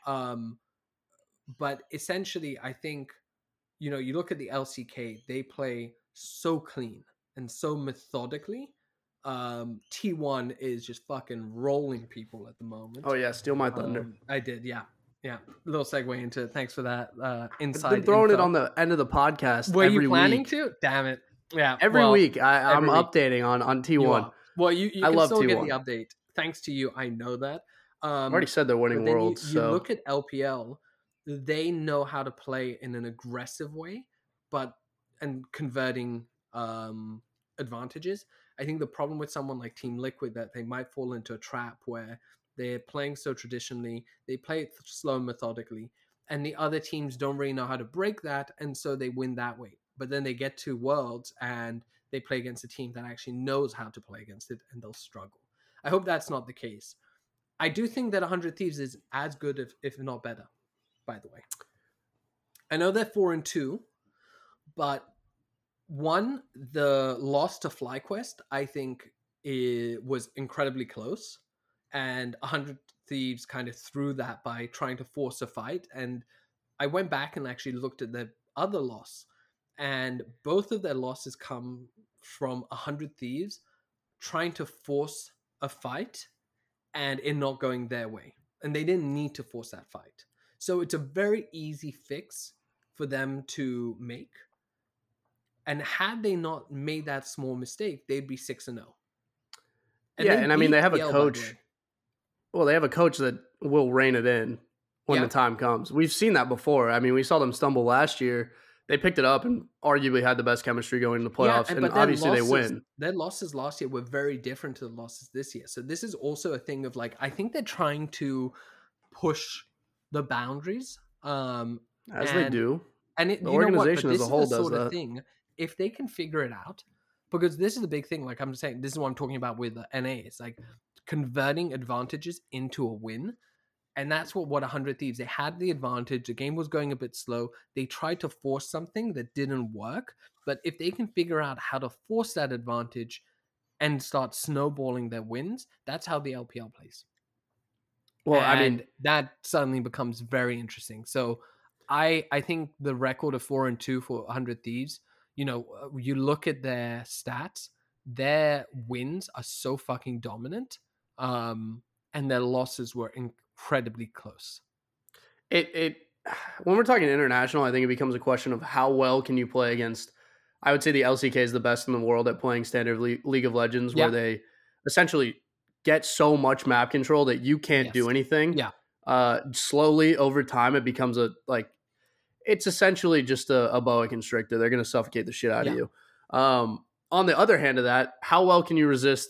Um, but essentially, I think you know you look at the LCK; they play so clean and so methodically. Um, T1 is just fucking rolling people at the moment. Oh yeah, steal my thunder. Um, I did, yeah. Yeah, little segue into. Thanks for that uh, I've been throwing info. it on the end of the podcast. Were you planning week. to? Damn it! Yeah, Every well, week, I, I'm week. updating on on T1. are. Well, you, you I can love still get T1. the update. Thanks to you, I know that. Um, I've already said they're winning you- worlds, you, so look at LPL. They know how to play in an aggressive way, but and converting um, advantages. I think the problem with someone like Team Liquid that they might fall into a trap where they're playing so traditionally, they play it slow and methodically, and the other teams don't really know how to break that, and so they win that way. But then they get to Worlds and they play against a team that actually knows how to play against it, and they'll struggle. I hope that's not the case. I do think that 100 Thieves is as good, if, if not better, by the way. I know they're 4 and 2, but one, the loss to FlyQuest, I think, it was incredibly close. And 100 Thieves kind of threw that by trying to force a fight. And I went back and actually looked at their other loss. And both of their losses come from 100 Thieves trying to force a fight and it not going their way. And they didn't need to force that fight. So it's a very easy fix for them to make. And had they not made that small mistake, they'd be 6 and 0. yeah, and I mean they have a PL, by the coach. Well, they have a coach that will rein it in when Yeah. the time comes. We've seen that before. I mean, we saw them stumble last year. They picked it up and arguably had the best chemistry going in the playoffs, and, their obviously they win. Their losses last year were very different to the losses this year. So this is also a thing of like I think they're trying to push the boundaries. Um, As they do. and it, The you know what? But organization as a is whole the does sort of that. thing. If they can figure it out, because this is the big thing. Like I'm saying, this is what I'm talking about with the NA. It's like converting advantages into a win. And that's what what 100 Thieves they had the advantage. The game was going a bit slow. They tried to force something that didn't work. But if they can figure out how to force that advantage and start snowballing their wins, that's how the LPL plays. Well, I mean, that suddenly becomes very interesting. So I I think the record of four and two for 100 Thieves, you know, uh, you look at their stats, their wins are so fucking dominant, um, and their losses were incredibly close. it it when we're talking international, I think it becomes a question of how well can you play against. I would say the LCK is the best in the world at playing standard Le- League of Legends, where they essentially get so much map control that you can't do anything. Yeah. Uh, slowly over time, it becomes a like. It's essentially just a, a boa constrictor. They're going to suffocate the shit out of you. Um, on the other hand of that, how well can you resist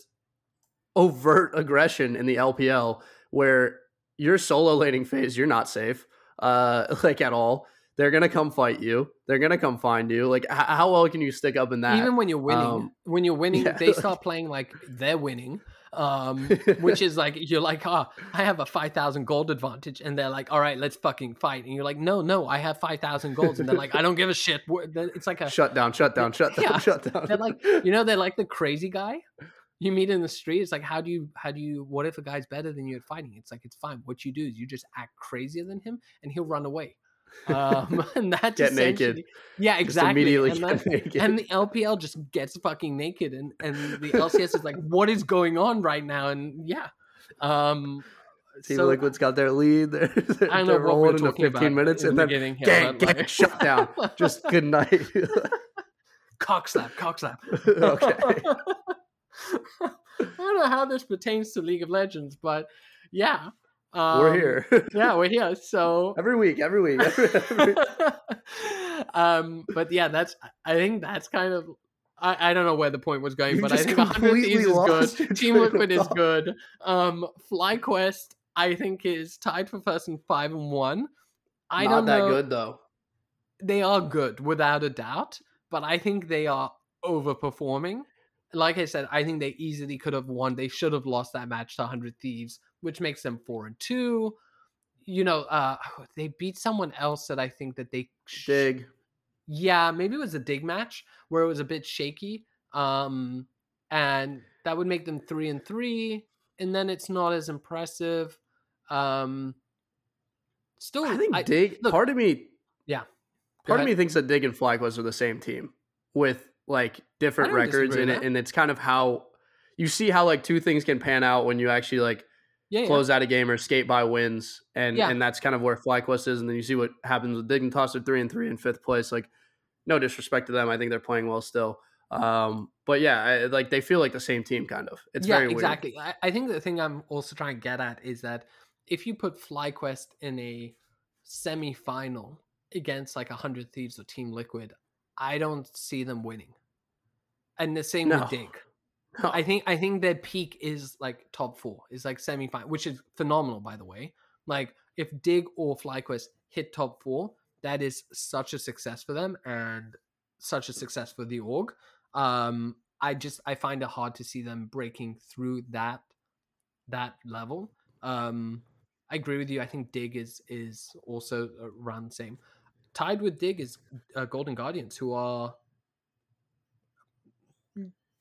overt aggression in the LPL where your solo laning phase, you're not safe, uh, like at all. They're gonna come fight you. They're gonna come find you. Like, h- how well can you stick up in that? Even when you're winning, um, when you're winning, yeah, they start playing like they're winning. Um, which is like you're like, ah, I have a five thousand gold advantage, and they're like, all right, let's fucking fight, and you're like, no, no, I have five thousand golds, and they're like, I don't give a shit. It's like a shut down, shut down, shut down, Yeah. shut down. They're like, you know, they're like the crazy guy you meet in the street. It's like, how do you, how do you, what if a guy's better than you at fighting? It's like, it's fine. What you do is you just act crazier than him and he'll run away. Um, and that's Get naked. Yeah, Just exactly. immediately and, that- naked. and the LPL just gets fucking naked and, and the LCS is like, what is going on right now? And yeah. Um, Team so Liquid's got their lead. They're, they're, I know they're rolling into 15 about minutes in and the then gang, gang, like- shut down. Just good night. cock slap, cock slap. okay. I don't know how this pertains to League of Legends, but yeah. Um, we're here. yeah, we're here. So every week, every week. Every, every... um, but yeah, that's I think that's kind of I, I don't know where the point was going, you but I think 100 Thieves is good. Team Liquid is good. Um, FlyQuest I think is tied for first and five and one. I Not don't that know. good though. They are good without a doubt, but I think they are overperforming. Like I said, I think they easily could have won. They should have lost that match to 100 Thieves, which makes them four and two. You know, uh, they beat someone else that I think that they sh- dig. Yeah, maybe it was a dig match where it was a bit shaky, um, and that would make them three and three. And then it's not as impressive. Um, still, I think I, Dig. Look, part of me, yeah, part of me thinks that Dig and FlyQuest are the same team with like different records in it, and it's kind of how you see how like two things can pan out when you actually like yeah, close yeah. out a game or skate by wins, and yeah. and that's kind of where FlyQuest is, and then you see what happens with Dig and Toss three and three in fifth place. Like, no disrespect to them, I think they're playing well still. Um, but yeah, I, like they feel like the same team, kind of. It's yeah, very exactly. I, I think the thing I'm also trying to get at is that if you put FlyQuest in a semi-final against like a hundred thieves or Team Liquid, I don't see them winning. And the same no. with Dig. No. I think I think their peak is like top four, is like semi-final, which is phenomenal, by the way. Like if Dig or FlyQuest hit top four, that is such a success for them and such a success for the org. Um, I just I find it hard to see them breaking through that that level. Um, I agree with you. I think Dig is is also around the same. Tied with Dig is uh, Golden Guardians, who are.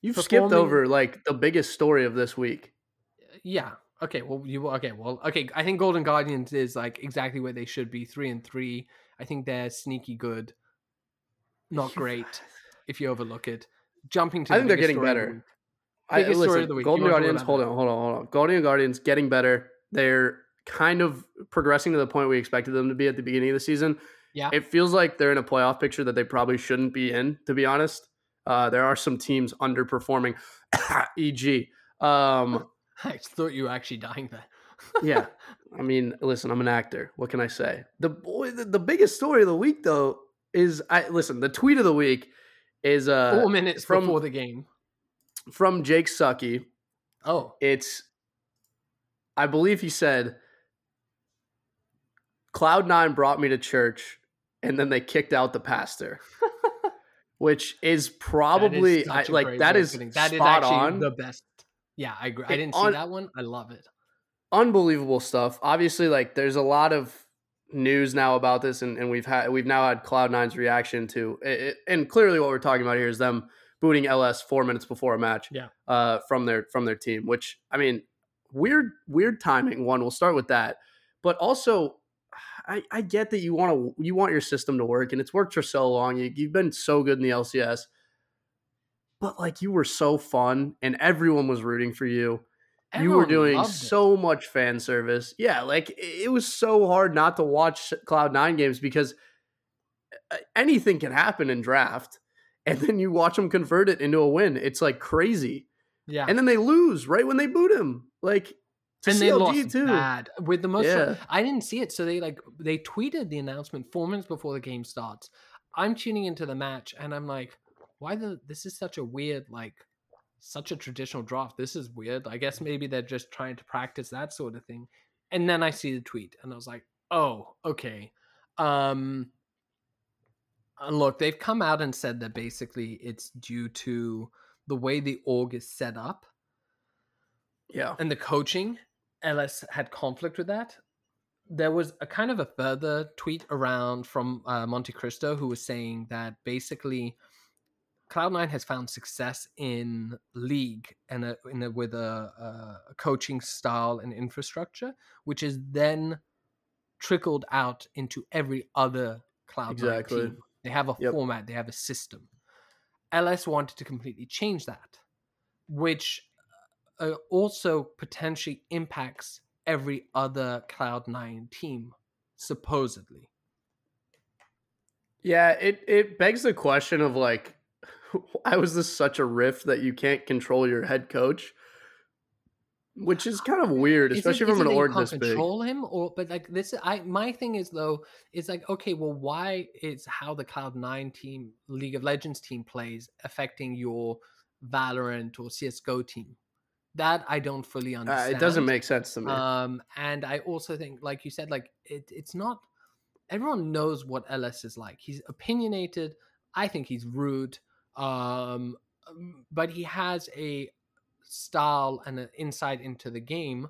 You've skipped over like the biggest story of this week. Uh, yeah. Okay. Well, you okay. Well, okay. I think Golden Guardians is like exactly where they should be. Three and three. I think they're sneaky good. Not great if you overlook it. Jumping to, the I think they're getting better. I, listen, Golden Guardians. Hold on, hold on, hold on. Golden Guardians getting better. They're kind of progressing to the point we expected them to be at the beginning of the season. Yeah. It feels like they're in a playoff picture that they probably shouldn't be in, to be honest. Uh, there are some teams underperforming, EG Um, I thought you were actually dying there. yeah. I mean, listen, I'm an actor. What can I say? The boy, the, the biggest story of the week, though, is I listen. The tweet of the week is uh four minutes from, before the game from Jake Lucky. Oh, it's I believe he said Cloud Nine brought me to church, and then they kicked out the pastor. Which is probably is I, like that is that is actually on. the best. Yeah, I agree. I didn't see that one. I love it. Unbelievable stuff. Obviously, like there's a lot of news now about this, and, and we've had we've now had Cloud Nine's reaction to it, and clearly what we're talking about here is them booting LS four minutes before a match. Yeah. Uh, from their from their team, which I mean, weird weird timing. One, we'll start with that, but also I, I get that you want to you want your system to work, and it's worked for so long. You, you've been so good in the LCS, but like you were so fun, and everyone was rooting for you. Everyone you were doing so much fan service. Yeah, like it was so hard not to watch Cloud Nine games because anything can happen in draft, and then you watch them convert it into a win. It's like crazy. Yeah, and then they lose right when they boot him. Like and they lost too. bad with the most. Yeah. I didn't see it, so they like they tweeted the announcement four minutes before the game starts. I'm tuning into the match, and I'm like, why the? This is such a weird like, such a traditional draft. This is weird. I guess maybe they're just trying to practice that sort of thing. And then I see the tweet, and I was like, oh, okay. Um, and look, they've come out and said that basically it's due to the way the org is set up. Yeah. And the coaching LS had conflict with that. There was a kind of a further tweet around from uh, Monte Cristo who was saying that basically Cloud9 has found success in league and a, in a, with a, a, coaching style and infrastructure, which is then trickled out into every other Cloud9 exactly. team. They have a yep. format, they have a system. LS wanted to completely change that, which uh, also potentially impacts every other Cloud9 team, supposedly. Yeah, it, it begs the question of like, why was this such a rift that you can't control your head coach? Which is kind of weird, Is it- especially from an org this big. control him or but like this i my thing is though it's like okay well why is how the cloud 9 team league of legends team plays affecting your valorant or csgo team that i don't fully Uh, understand it doesn't make sense to me. um and i also think like you said like it, it's not everyone knows what ls is like he's opinionated i think he's rude um um, but he has a style and an insight into the game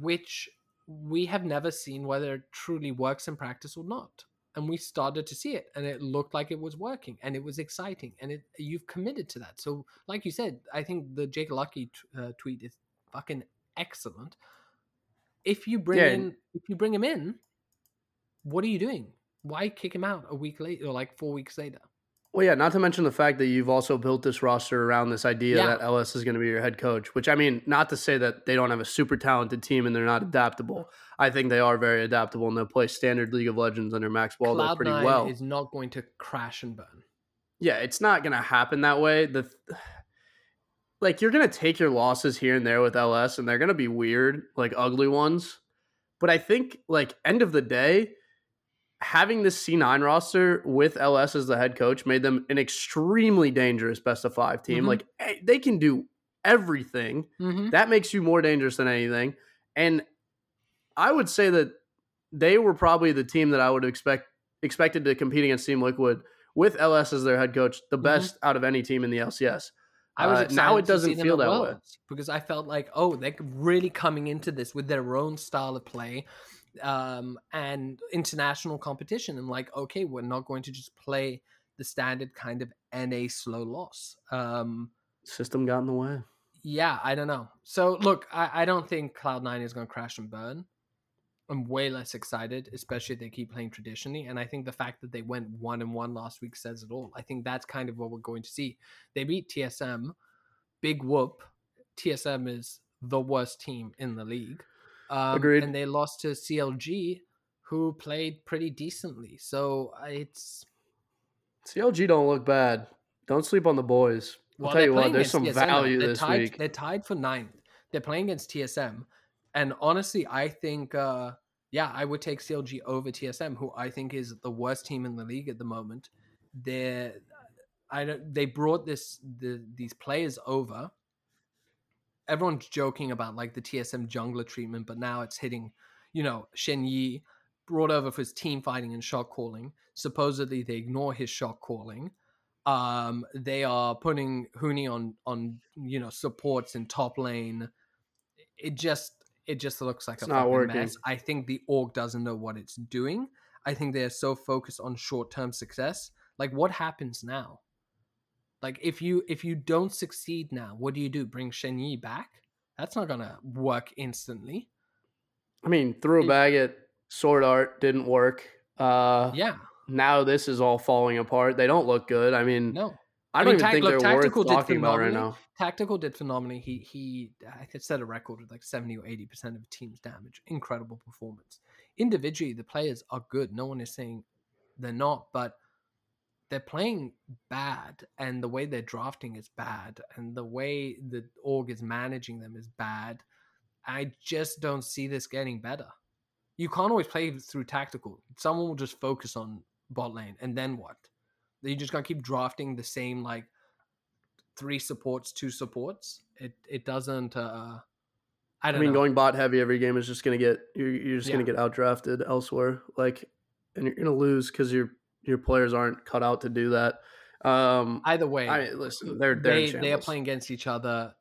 which we have never seen whether it truly works in practice or not and we started to see it and it looked like it was working and it was exciting and it you've committed to that. So like you said i think the jake lucky t- uh, tweet is fucking excellent. If you bring Yeah, in if you bring him in what are you doing? Why kick him out a week later or like four weeks later Well, yeah, not to mention the fact that you've also built this roster around this idea Yeah. that LS is going to be your head coach, which I mean, not to say that they don't have a super talented team and they're not adaptable. I think they are very adaptable and they'll play standard League of Legends under Max Waldo cloud pretty well. is not going to crash and burn yeah, it's not going to happen that way. The like you're going to take your losses here and there with LS and they're going to be weird, like ugly ones. But I think like end of the day, having this C9 roster with LS as the head coach made them an extremely dangerous best of 5 team. Mhm. Like eh, they can do everything. mm-hmm. That makes you more dangerous than anything. And I would say that they were probably the team that I would expect expected to compete against Team Liquid with LS as their head coach, the Mhm. best out of any team in the LCS. I was Uh, now it doesn't feel at that way. Because I felt like, oh, they're really coming into this with their own style of play um, and international competition. And like, okay, we're not going to just play the standard kind of NA slow loss. Um, System got in the way. yeah, I don't know. So look, I, I don't think Cloud Nine is going to crash and burn. I'm way less excited, especially if they keep playing traditionally. And I think the fact that they went one and one last week says it all. I think that's kind of what we're going to see. They beat TSM, big whoop. TSM is the worst team in the league. Um, Agreed. And they lost to CLG, who played pretty decently. So uh, it's CLG don't look bad. Don't sleep on the boys. I'll Well, tell you what, there's some TSM value They're this tied, week. They're tied for ninth. They're playing against TSM, and honestly, I think, uh, yeah, I would take CLG over TSM, who I think is the worst team in the league at the moment. They're, I don't. They brought this the these players over. Everyone's joking about like the TSM jungler treatment, but now it's hitting, you know, Shen Yi brought over for his team fighting and shot calling. Supposedly, they ignore his shot calling. Um they are putting Huni on on you know supports in top lane. It just it just looks like It's a not fucking working. mess. I think the org doesn't know what it's doing. I think they're so focused on short-term success. Like what happens now like if you if you don't succeed now what do you do bring shen yi back that's not gonna work instantly I mean, threw a bag at Sword Art, didn't work. Uh, yeah Now this is all falling apart. They don't look good. I mean, no I I don't mean, even think look, they're worth talking about right now. Tactical did phenomenally. He he I set a record with like 70 or 80 percent of a team's damage. Incredible performance. Individually, the players are good. No one is saying they're not, but they're playing bad, and the way they're drafting is bad, and the way the org is managing them is bad. I just don't see this getting better. You can't always play through tactical. Someone will just focus on bot lane, and then what? You're you just gonna keep drafting the same like three supports, two supports? It it doesn't. uh I I don't mean, know. going bot heavy every game is just gonna get you're, you're just gonna Yeah. get outdrafted elsewhere. Like, and you're gonna lose because your your players aren't cut out to do that. Um, Either way, I listen. They're they're they they are playing against each other.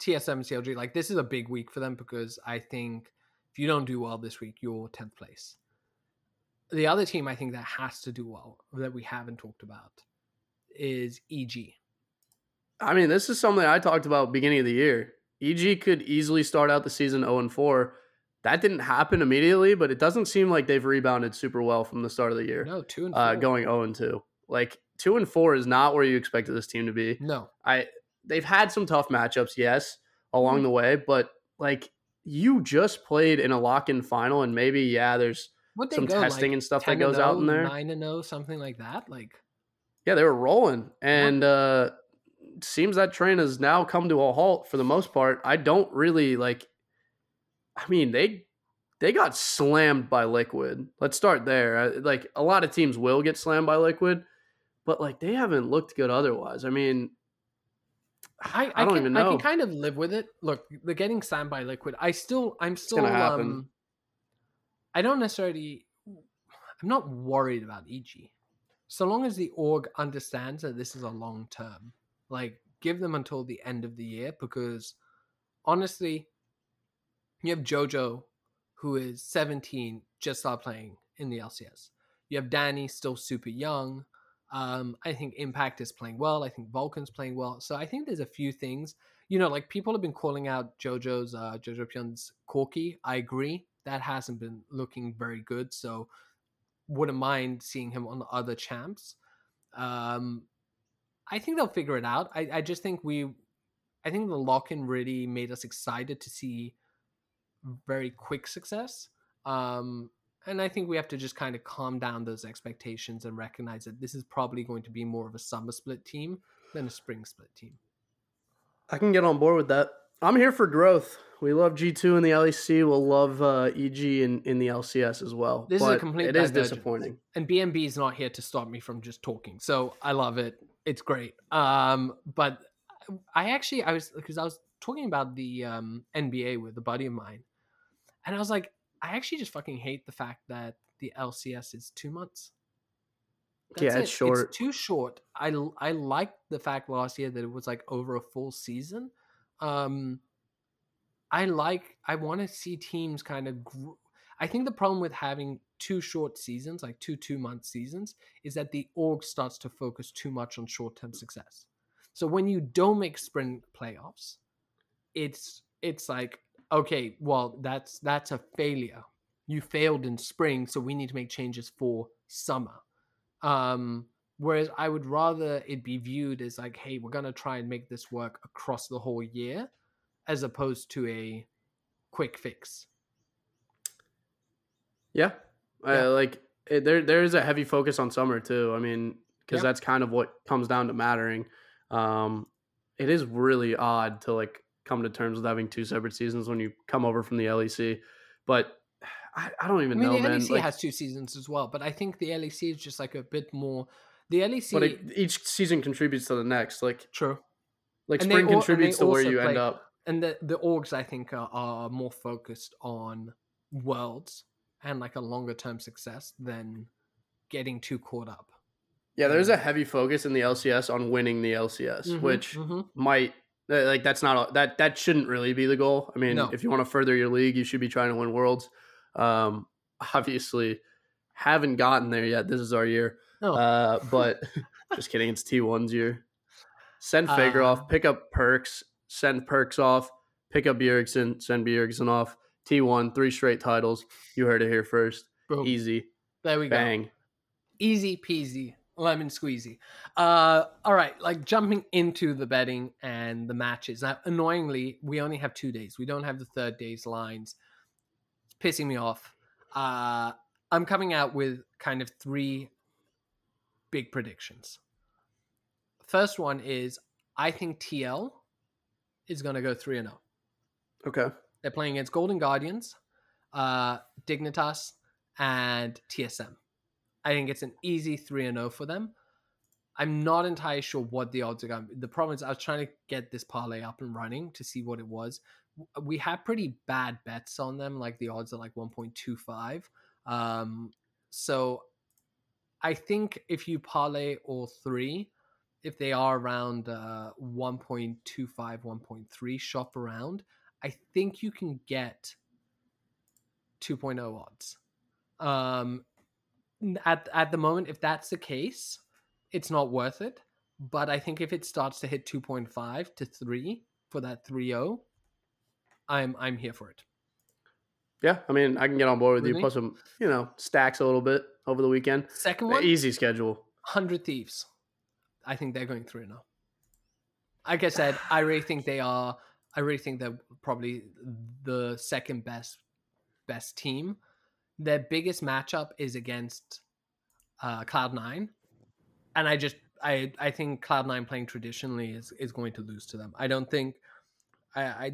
TSM and CLG, like this is a big week for them because I think if you don't do well this week, you're tenth place. The other team I think that has to do well that we haven't talked about is EG. I mean, this is something I talked about beginning of the year. EG could easily start out the season 0 and 4. That didn't happen immediately, but it doesn't seem like they've rebounded super well from the start of the year. No, two and four. uh, going 0 and 2. Like 2 and 4 is not where you expected this team to be. No, I they've had some tough matchups, yes, along Mm-hmm. the way, but like you just played in a lock-in final and maybe yeah, there's some go testing like and stuff that 10 goes out in there. nine and zero, something like that. Like Yeah, they were rolling, and uh, seems that train has now come to a halt for the most part. I don't really like. I mean, they they got slammed by Liquid. Let's start there. Like a lot of teams will get slammed by Liquid, but like they haven't looked good otherwise. I mean, I, I, I don't can, even know. I can kind of live with it. Look, the getting slammed by Liquid. I still, I'm still, um, I don't necessarily. I'm not worried about EG, so long as the org understands that this is a long term. Like, give them until the end of the year because, honestly, you have JoJo, who is 17, just started playing in the LCS. You have Danny, still super young. Um, I think Impact is playing well. I think Vulcan's playing well. So I think there's a few things. You know, like people have been calling out JoJo's uh, JoJo Pyun's Corki. I agree. That hasn't been looking very good. So wouldn't mind seeing him on the other champs. Um, I think they'll figure it out. I, I just think we, I think the lock in really made us excited to see very quick success. Um, and I think we have to just kind of calm down those expectations and recognize that this is probably going to be more of a summer split team than a spring split team. I can get on board with that. I'm here for growth. We love G2 in the LEC. We'll love uh, EG in, in the LCS as well. This but is a complete It is disappointing. And BNB is not here to stop me from just talking. So I love it. It's great. Um, but I actually, I was, because I was talking about the um, NBA with a buddy of mine. And I was like, I actually just fucking hate the fact that the LCS is two months. That's yeah, it's it. short. It's too short. I I like the fact last year that it was like over a full season. Um, I like. I want to see teams kind of. Gr- I think the problem with having two short seasons, like two two month seasons, is that the org starts to focus too much on short term success. So when you don't make sprint playoffs, it's it's like okay, well, that's that's a failure. You failed in spring, so we need to make changes for summer. Um, whereas I would rather it be viewed as like, hey, we're gonna try and make this work across the whole year, as opposed to a quick fix. Yeah, yeah. Uh, like it, there there is a heavy focus on summer too. I mean, because yep. that's kind of what comes down to mattering. Um, it is really odd to like come to terms with having two separate seasons when you come over from the LEC. But I, I don't even I mean, know. The LEC like, has two seasons as well, but I think the LEC is just like a bit more. The LEC, but it, each season contributes to the next. Like true, like and spring all, contributes to where you play, end up. And the the orgs, I think, are, are more focused on worlds and like a longer term success than getting too caught up. Yeah, there's a heavy focus in the LCS on winning the LCS, mm-hmm, which mm-hmm. might like that's not a, that that shouldn't really be the goal. I mean, no. if you want to further your league, you should be trying to win worlds. Um, obviously, haven't gotten there yet. This is our year. Oh. Uh, but just kidding. It's T1's year. Send Faker uh, off. Pick up Perkz. Send Perkz off. Pick up Bjergsen. Send Bjergsen off. T1. Three straight titles. You heard it here first. Boom. Easy. There we Bang. go. Bang. Easy peasy lemon squeezy. Uh, all right, like jumping into the betting and the matches. Now, annoyingly, we only have two days. We don't have the third day's lines. It's pissing me off. Uh, I'm coming out with kind of three big predictions. First one is I think TL is going to go 3 and 0. Okay. They're playing against Golden Guardians, uh, Dignitas, and TSM. I think it's an easy 3 and 0 for them. I'm not entirely sure what the odds are going. The problem is, I was trying to get this parlay up and running to see what it was. We have pretty bad bets on them, like the odds are like 1.25. Um, so I think if you parlay all three, if they are around uh, 1.25, 1.3, shop around, I think you can get 2.0 odds. Um, at at the moment, if that's the case, it's not worth it. But I think if it starts to hit 2.5 to 3 for that 3-0, I'm I'm here for it. Yeah, I mean, I can get on board with really? you. Plus, some you know stacks a little bit over the weekend. Second one, easy schedule. Hundred Thieves. I think they're going through now. Like I said, I really think they are. I really think they're probably the second best best team their biggest matchup is against uh, Cloud Nine, and I just I I think Cloud Nine playing traditionally is is going to lose to them. I don't think. I, I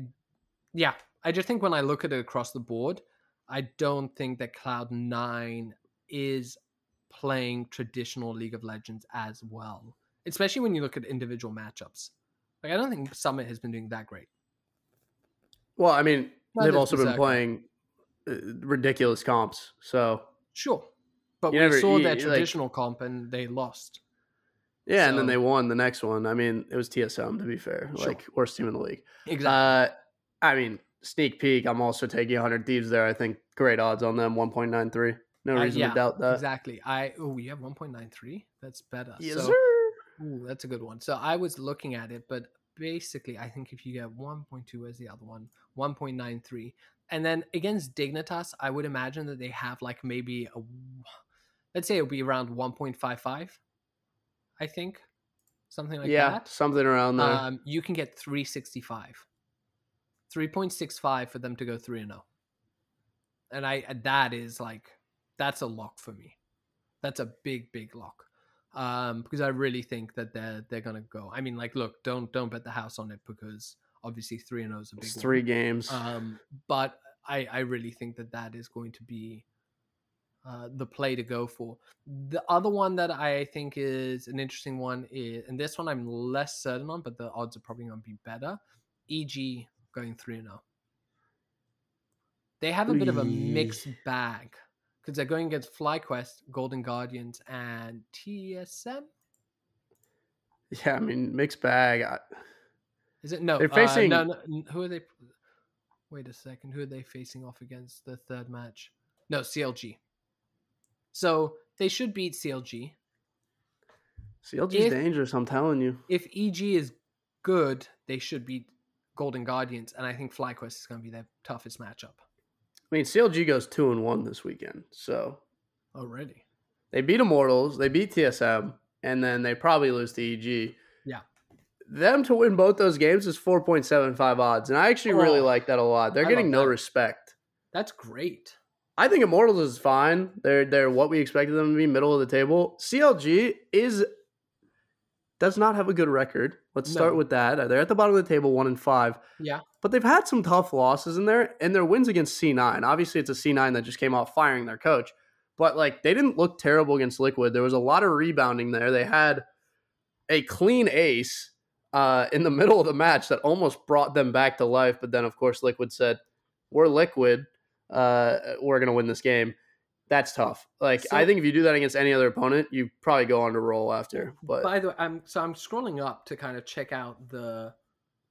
yeah, I just think when I look at it across the board, I don't think that Cloud Nine is playing traditional League of Legends as well, especially when you look at individual matchups. Like I don't think Summit has been doing that great. Well, I mean, they've also been Berserker. playing ridiculous comps. So Sure, but we never- saw you- their like- traditional comp and they lost. yeah, and then they won the next one. I mean, it was TSM to be fair, Sure. like worst team in the league. Exactly. Uh, I mean, sneak peek. I'm also taking 100 Thieves there. I think great odds on them. 1.93. No Uh, reason yeah, to doubt that. exactly. I oh, you have one point nine three. That's better. Yes, so, sir. Ooh, that's a good one. So I was looking at it, but basically, I think if you get 1.2 as the other one, 1.93, and then against Dignitas, I would imagine that they have like maybe a, let's say it would be around 1.55. I think something like yeah, that. Yeah, something around there. Um, you can get 365, 3.65 for them to go three and zero, and I that is like that's a lock for me. That's a big big lock um, because I really think that they're they're gonna go. I mean, like, look, don't don't bet the house on it because obviously three and zero is a big it's one. three games. Um, but I, I really think that that is going to be uh, the play to go for. The other one that I think is an interesting one is, and this one I'm less certain on, but the odds are probably going to be better. EG going three and zero. They have a bit of a mixed bag because they're going against FlyQuest, Golden Guardians, and TSM. yeah, I mean, mixed bag. I, Is it no? They're uh, facing- no, no. Who are they? Wait a second. Who are they facing off against the third match? No, CLG. So they should beat CLG. CLG's If- dangerous. I'm telling you. If EG is good, they should beat Golden Guardians, and I think FlyQuest is going to be their toughest matchup I mean, CLG goes two and one this weekend, so already. they beat Immortals, they beat TSM, and then they probably lose to EG. Yeah. Them to win both those games is 4.75 odds, and I actually really Oh, like that a lot. They're I getting no that. respect. That's great. I think Immortals is fine. They're they're what we expected them to be, middle of the table. CLG is does not have a good record. Let's start with that. They're at the bottom of the table, one and five. Yeah. But they've had some tough losses in there, and their wins against C9. Obviously, it's a C9 that just came off firing their coach. But like they didn't look terrible against Liquid. There was a lot of rebounding there. They had a clean ace uh, in the middle of the match that almost brought them back to life. But then, of course, Liquid said, "We're Liquid. Uh, we're gonna win this game." That's tough. Like So- I think if you do that against any other opponent, you probably go on to roll after. But By the way, I'm so I'm scrolling up to kind of check out the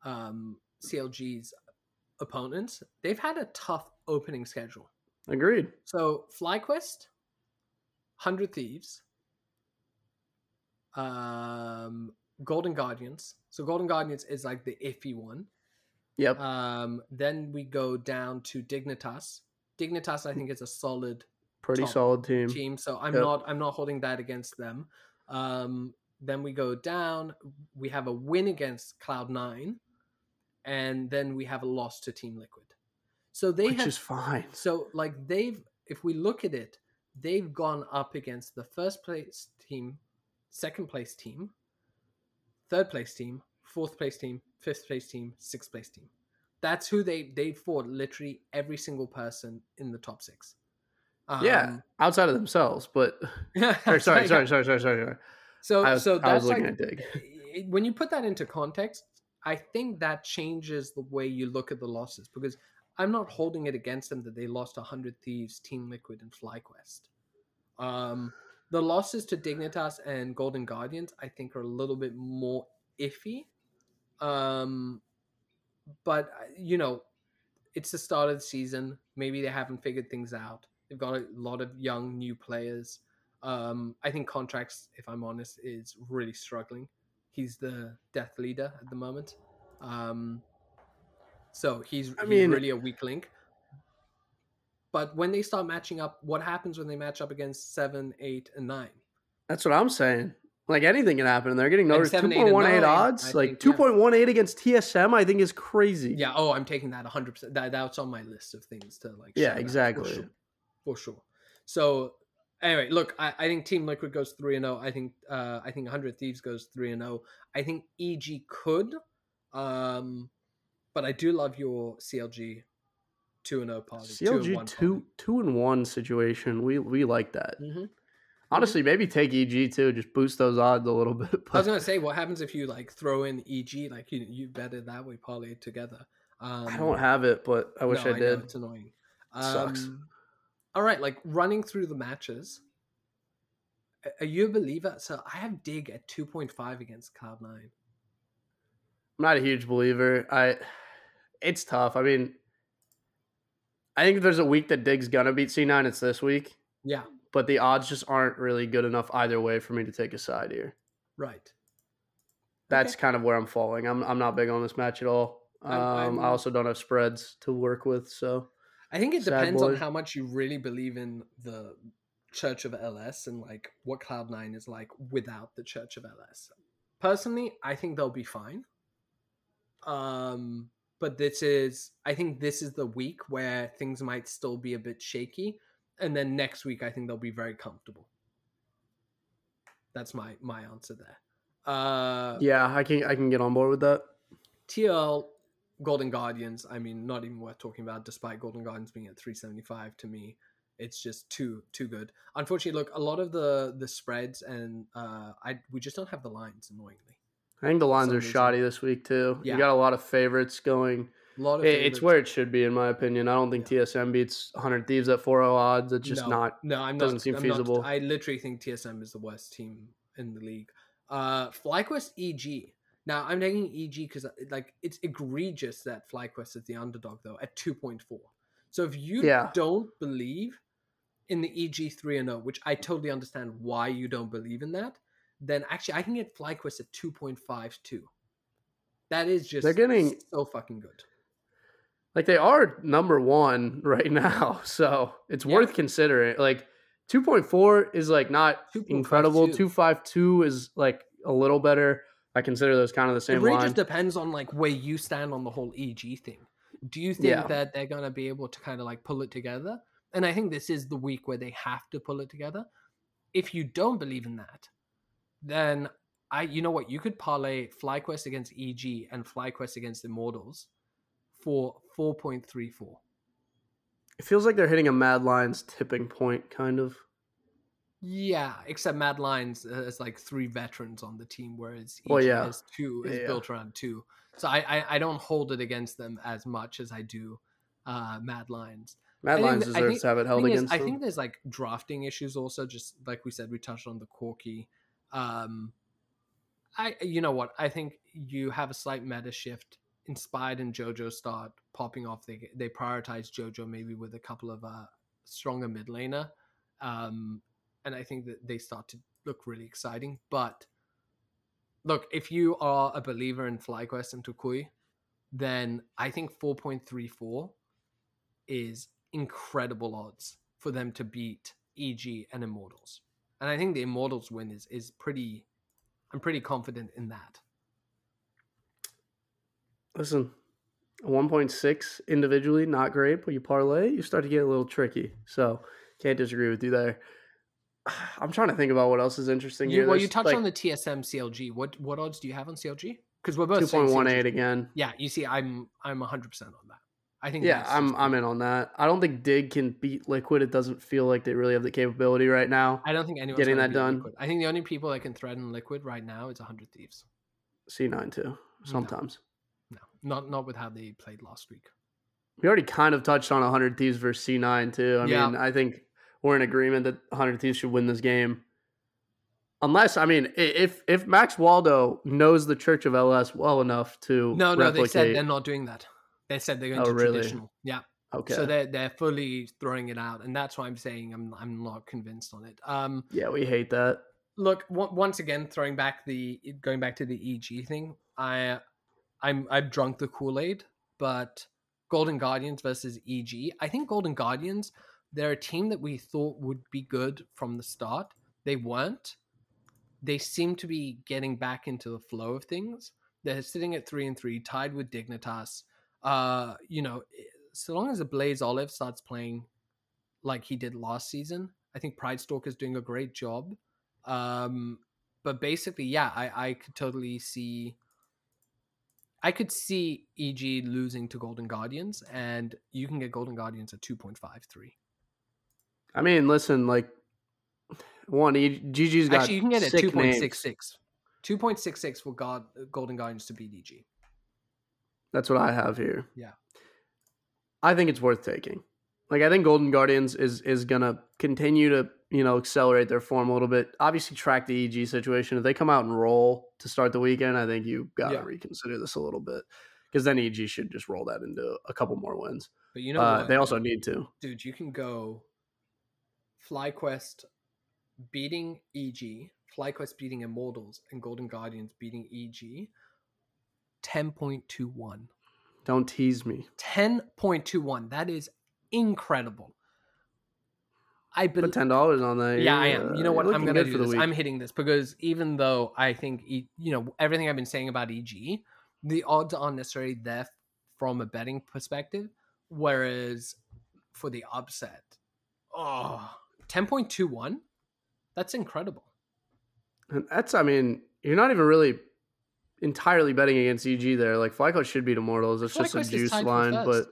um, CLG's opponents. They've had a tough opening schedule. agreed. So FlyQuest, Hundred Thieves, um, Golden Guardians. So Golden Guardians is like the iffy one. Yep. Um, then we go down to Dignitas. Dignitas, I think, is a solid Pretty solid team. team, so I'm Yep. not I'm not holding that against them. Um, then we go down. We have a win against Cloud Nine, and then we have a loss to Team Liquid. So they which have is fine. so like they've if we look at it, they've gone up against the first place team, second place team, third place team, fourth place team, fifth place team, sixth place team. That's who they they fought literally every single person in the top six. yeah, outside of themselves, but Um, or, sorry, sorry, sorry, sorry, sorry, sorry. So I was, so I that's was looking like at Dig. when you put that into context, I think that changes the way you look at the losses because I'm not holding it against them that they lost 100 Thieves, Team Liquid, and FlyQuest. Um, the losses to Dignitas and Golden Guardians, I think, are a little bit more iffy. Um, but, uh, you know, it's the start of the season. Maybe they haven't figured things out. They've got a lot of young, new players. Um, I think Contractz, if I'm honest, is really struggling. He's the death leader at the moment. Um, so he's, I he's really a weak link. But when they start matching up, what happens when they match up against seven, eight, and nine? That's what I'm saying. Like anything can happen, and they're getting And noticed. Two and point one eight odds, I like think, two yeah. point one eight against TSM, I think is crazy. Yeah. Oh, I'm taking that 100. percent that That's on my list of things to like. Yeah, exactly. For sure. For sure. So Anyway, look, I, I think Team Liquid goes three and zero. I think uh, I think Hundred Thieves goes three and zero. I think EG could, um, but I do love your CLG two and zero party. CLG two two and one situation. We we like that. Mm-hmm. Honestly, maybe take EG too. Just boost those odds a little bit. But... I was gonna say, what happens if you like throw in EG? Like you you bet it that way, parlay it together. Um, I don't have it, but I wish no, I did. I it's annoying. It sucks. Um, all right, like running through the matches. Are you a believer? So I have Dig at two point five against Cloud Nine. I'm not a huge believer. I, it's tough. I mean, I think if there's a week that Dig's gonna beat C9, it's this week. Yeah. But the odds just aren't really good enough either way for me to take a side here. Right. That's okay. kind of where I'm falling. I'm I'm not big on this match at all. Um, I'm, I'm, i also don't have spreads to work with, so I think it depends on how much you really believe in the Church of LS and like what Cloud9 is like without the Church of LS. Personally, I think they'll be fine. Um, but this is, I think this is the week where things might still be a bit shaky, and then next week I think they'll be very comfortable. That's my my answer there. Uh, yeah, I can I can get on board with that. TL Golden Guardians, I mean, not even worth talking about. Despite Golden Guardians being at 375, to me, it's just too too good. Unfortunately, look, a lot of the the spreads and uh, I we just don't have the lines. Annoyingly, I think the lines are shoddy this week too. Yeah. You got a lot of favorites going. A lot of it, it's where it should be, in my opinion. I don't think yeah. TSM beats 100 Thieves at 4 0 odds. It's just no, not. No, I'm doesn't not, seem I'm feasible. Not, I literally think TSM is the worst team in the league. Uh, FlyQuest EG. Now I'm taking EG because like it's egregious that FlyQuest is the underdog though at 2.4. So if you yeah. don't believe in the EG 3 and 0, which I totally understand why you don't believe in that, then actually I can get FlyQuest at 2.52. That is just they're getting so fucking good. Like they are number one right now, so it's yeah. worth considering. Like 2.4 is like not incredible. 252 is like a little better. I consider those kind of the same. It really line. just depends on like where you stand on the whole EG thing. Do you think yeah. that they're gonna be able to kind of like pull it together? And I think this is the week where they have to pull it together. If you don't believe in that, then I, you know what, you could parlay FlyQuest against EG and FlyQuest against Immortals for four point three four. It feels like they're hitting a Mad Lions tipping point, kind of. Yeah, except Mad Lions has like three veterans on the team, whereas each well, yeah. has two is yeah, built around two. So I, I, I don't hold it against them as much as I do uh, Mad Lions. Mad Lions deserves think, to have it held against is, them. I think there's like drafting issues also. Just like we said, we touched on the Corki. Um, I you know what? I think you have a slight meta shift inspired in JoJo start popping off. They they prioritize JoJo maybe with a couple of uh, stronger mid laner. Um, and I think that they start to look really exciting. But look, if you are a believer in FlyQuest and Toucouille, then I think 4.34 is incredible odds for them to beat EG and Immortals. And I think the Immortals win is is pretty I'm pretty confident in that. Listen, 1.6 individually, not great, but you parlay, you start to get a little tricky. So can't disagree with you there. I'm trying to think about what else is interesting you, here. Well, you touched like, on the TSM CLG. What what odds do you have on CLG? Because we're both two point one eight again. Yeah, you see, I'm I'm 100 percent on that. I think. Yeah, I'm I'm in on that. I don't think Dig can beat Liquid. It doesn't feel like they really have the capability right now. I don't think anyone's getting that done. Liquid. I think the only people that can threaten Liquid right now is 100 Thieves. C9 too. Sometimes. No, not not with how they played last week. We already kind of touched on 100 Thieves versus C9 too. I yeah. mean, I think we're in agreement that 100 Thieves should win this game. Unless I mean, if if Max Waldo knows the Church of LS well enough to no no replicate... they said they're not doing that. They said they're going oh, to really? traditional. Yeah. Okay. So they're they're fully throwing it out, and that's why I'm saying I'm I'm not convinced on it. Um. Yeah, we hate that. Look, w- once again, throwing back the going back to the EG thing. I I'm I've drunk the Kool Aid, but Golden Guardians versus EG. I think Golden Guardians. They're a team that we thought would be good from the start. They weren't they seem to be getting back into the flow of things. They're sitting at three and three, tied with Dignitas. Uh, you know, so long as the Blaze Olive starts playing like he did last season, I think Pridestalker is doing a great job. Um, but basically, yeah, I, I could totally see. I could see EG losing to Golden Guardians, and you can get Golden Guardians at two point five three. I mean, listen, like one, GG's got Actually, you can get it sick two point names. six six. Two point six six for God, uh, Golden Guardians to beat EG. That's what I have here. Yeah. I think it's worth taking. Like I think Golden Guardians is is gonna continue to you know accelerate their form a little bit. Obviously, track the EG situation. If they come out and roll to start the weekend, I think you got to Yeah. reconsider this a little bit because then EG should just roll that into a couple more wins. But you know uh, what? they also need to. dude, you can go FlyQuest beating EG, FlyQuest beating Immortals, and Golden Guardians beating EG. 10.21. Don't tease me. 10.21. That is incredible. I Put believe. ten dollars on that. Yeah, I am. You know what? I'm gonna do this. week. I'm hitting this because even though I think you know everything I've been saying about EG, the odds aren't necessarily there from a betting perspective. Whereas for the upset, oh, 10.21, that's incredible. And that's, I mean, you're not even really entirely betting against EG there. Like FlyQuest should beat Immortals. It's just a juice line, but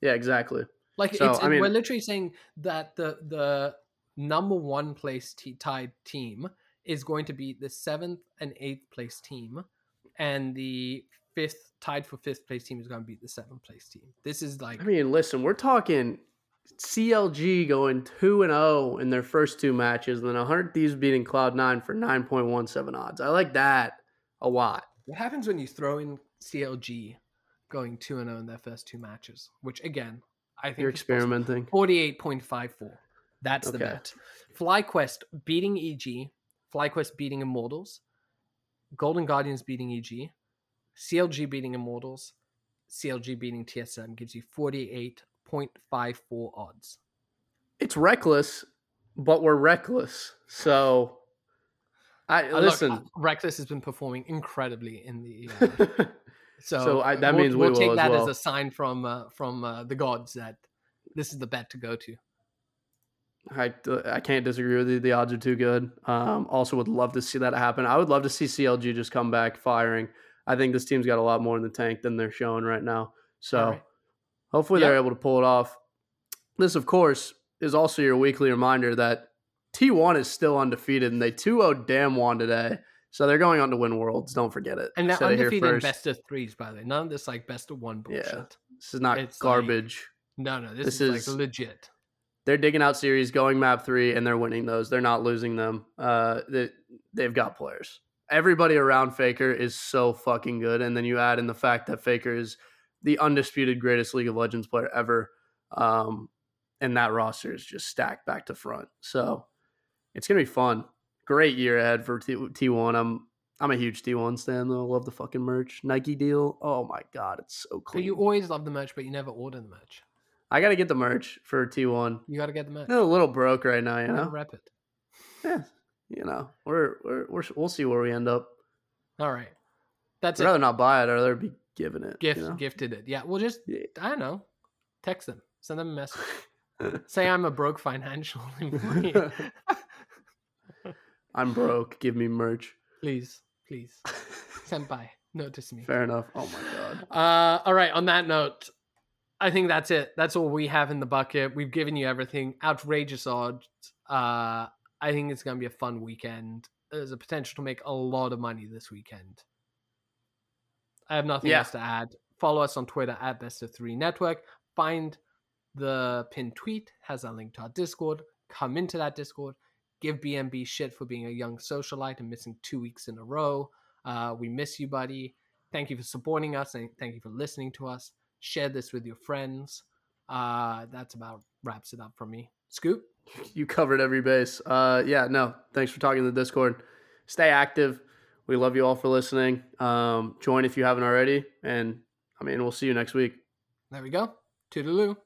yeah, exactly. Like So, it's, I mean- we're literally saying that the the number one place t- tied team is going to be the seventh and eighth place team, and the fifth tied for fifth place team is going to beat the seventh place team. This is like I mean, listen, we're talking CLG going two and zero in their first two matches, and then 100 Thieves beating Cloud Nine for 9.17 odds. I like that a lot. what happens when you throw in CLG going two and zero in their first two matches, which again I think You're experimenting. Forty-eight point five four. That's the Okay. bet. FlyQuest beating EG. FlyQuest beating Immortals. Golden Guardians beating EG. CLG beating Immortals. CLG beating TSM gives you forty-eight point five four odds. It's reckless, but we're reckless. So, I Uh, look, listen. uh, Reckless has been performing incredibly in the. Uh, so So I- that we'll, means we we'll will take as that well. as a sign from uh, from uh, the gods that this is the bet to go to. I, I can't disagree with you. The odds are too good. Um, also, would love to see that happen. I would love to see CLG just come back firing. I think this team's got a lot more in the tank than they're showing right now. So right. hopefully they're able to pull it off. This, of course, is also your weekly reminder that T1 is still undefeated and they 2 0 Damwon today. So they're going on to win Worlds. Don't forget it. And they're Said it here undefeated best of threes, by the way. None of this like best of one bullshit. Yeah. This is not It's like- garbage. No, no, this, This is, is- like legit. they're digging out series, going map three, and they're winning those. They're not losing them. Uh, they, they've got players. Everybody around Faker is so fucking good, and then you add in the fact that Faker is the undisputed greatest League of Legends player ever, um, and that roster is just stacked back to front. So it's gonna be fun. Great year ahead for T- T1. I'm I'm a huge T1 stan though. Love the fucking merch. Nike deal. Oh my god, it's so But clean. you always love the merch, but you never order the merch. I gotta get the merch for T1. You got to get the merch. I'm a little broke right now, you know. Rep it. yeah, you know, we're, we're we're we'll see where we end up. All right. That's I'd it. rather not buy it, I'd rather be giving it. Gift, you know? gifted it. Yeah. Well, just Yeah. I don't know. Text them. Send them a message. Say I'm a broke financial employee. I'm broke. Give me merch. please, please, senpai, notice me. Fair enough. Oh my god. Uh, all right. On that note, I think that's it. That's all we have in the bucket. We've given you everything. Outrageous odds. Uh, I think it's gonna be a fun weekend. There's a potential to make a lot of money this weekend. I have nothing Yeah. else to add. Follow us on Twitter at Best of Three Network. Find the pinned tweet has a link to our Discord. Come into that Discord. Give BMB shit for being a young socialite and missing two weeks in a row. Uh, we miss you, buddy. Thank you for supporting us and thank you for listening to us. Share this with your friends. Uh, that's about wraps it up for me. Scoop. You covered every base. Uh, yeah, no. Thanks for talking to the Discord. Stay active. We love you all for listening. Um, join if you haven't already, and I mean, we'll see you next week. There we go. Toodaloo.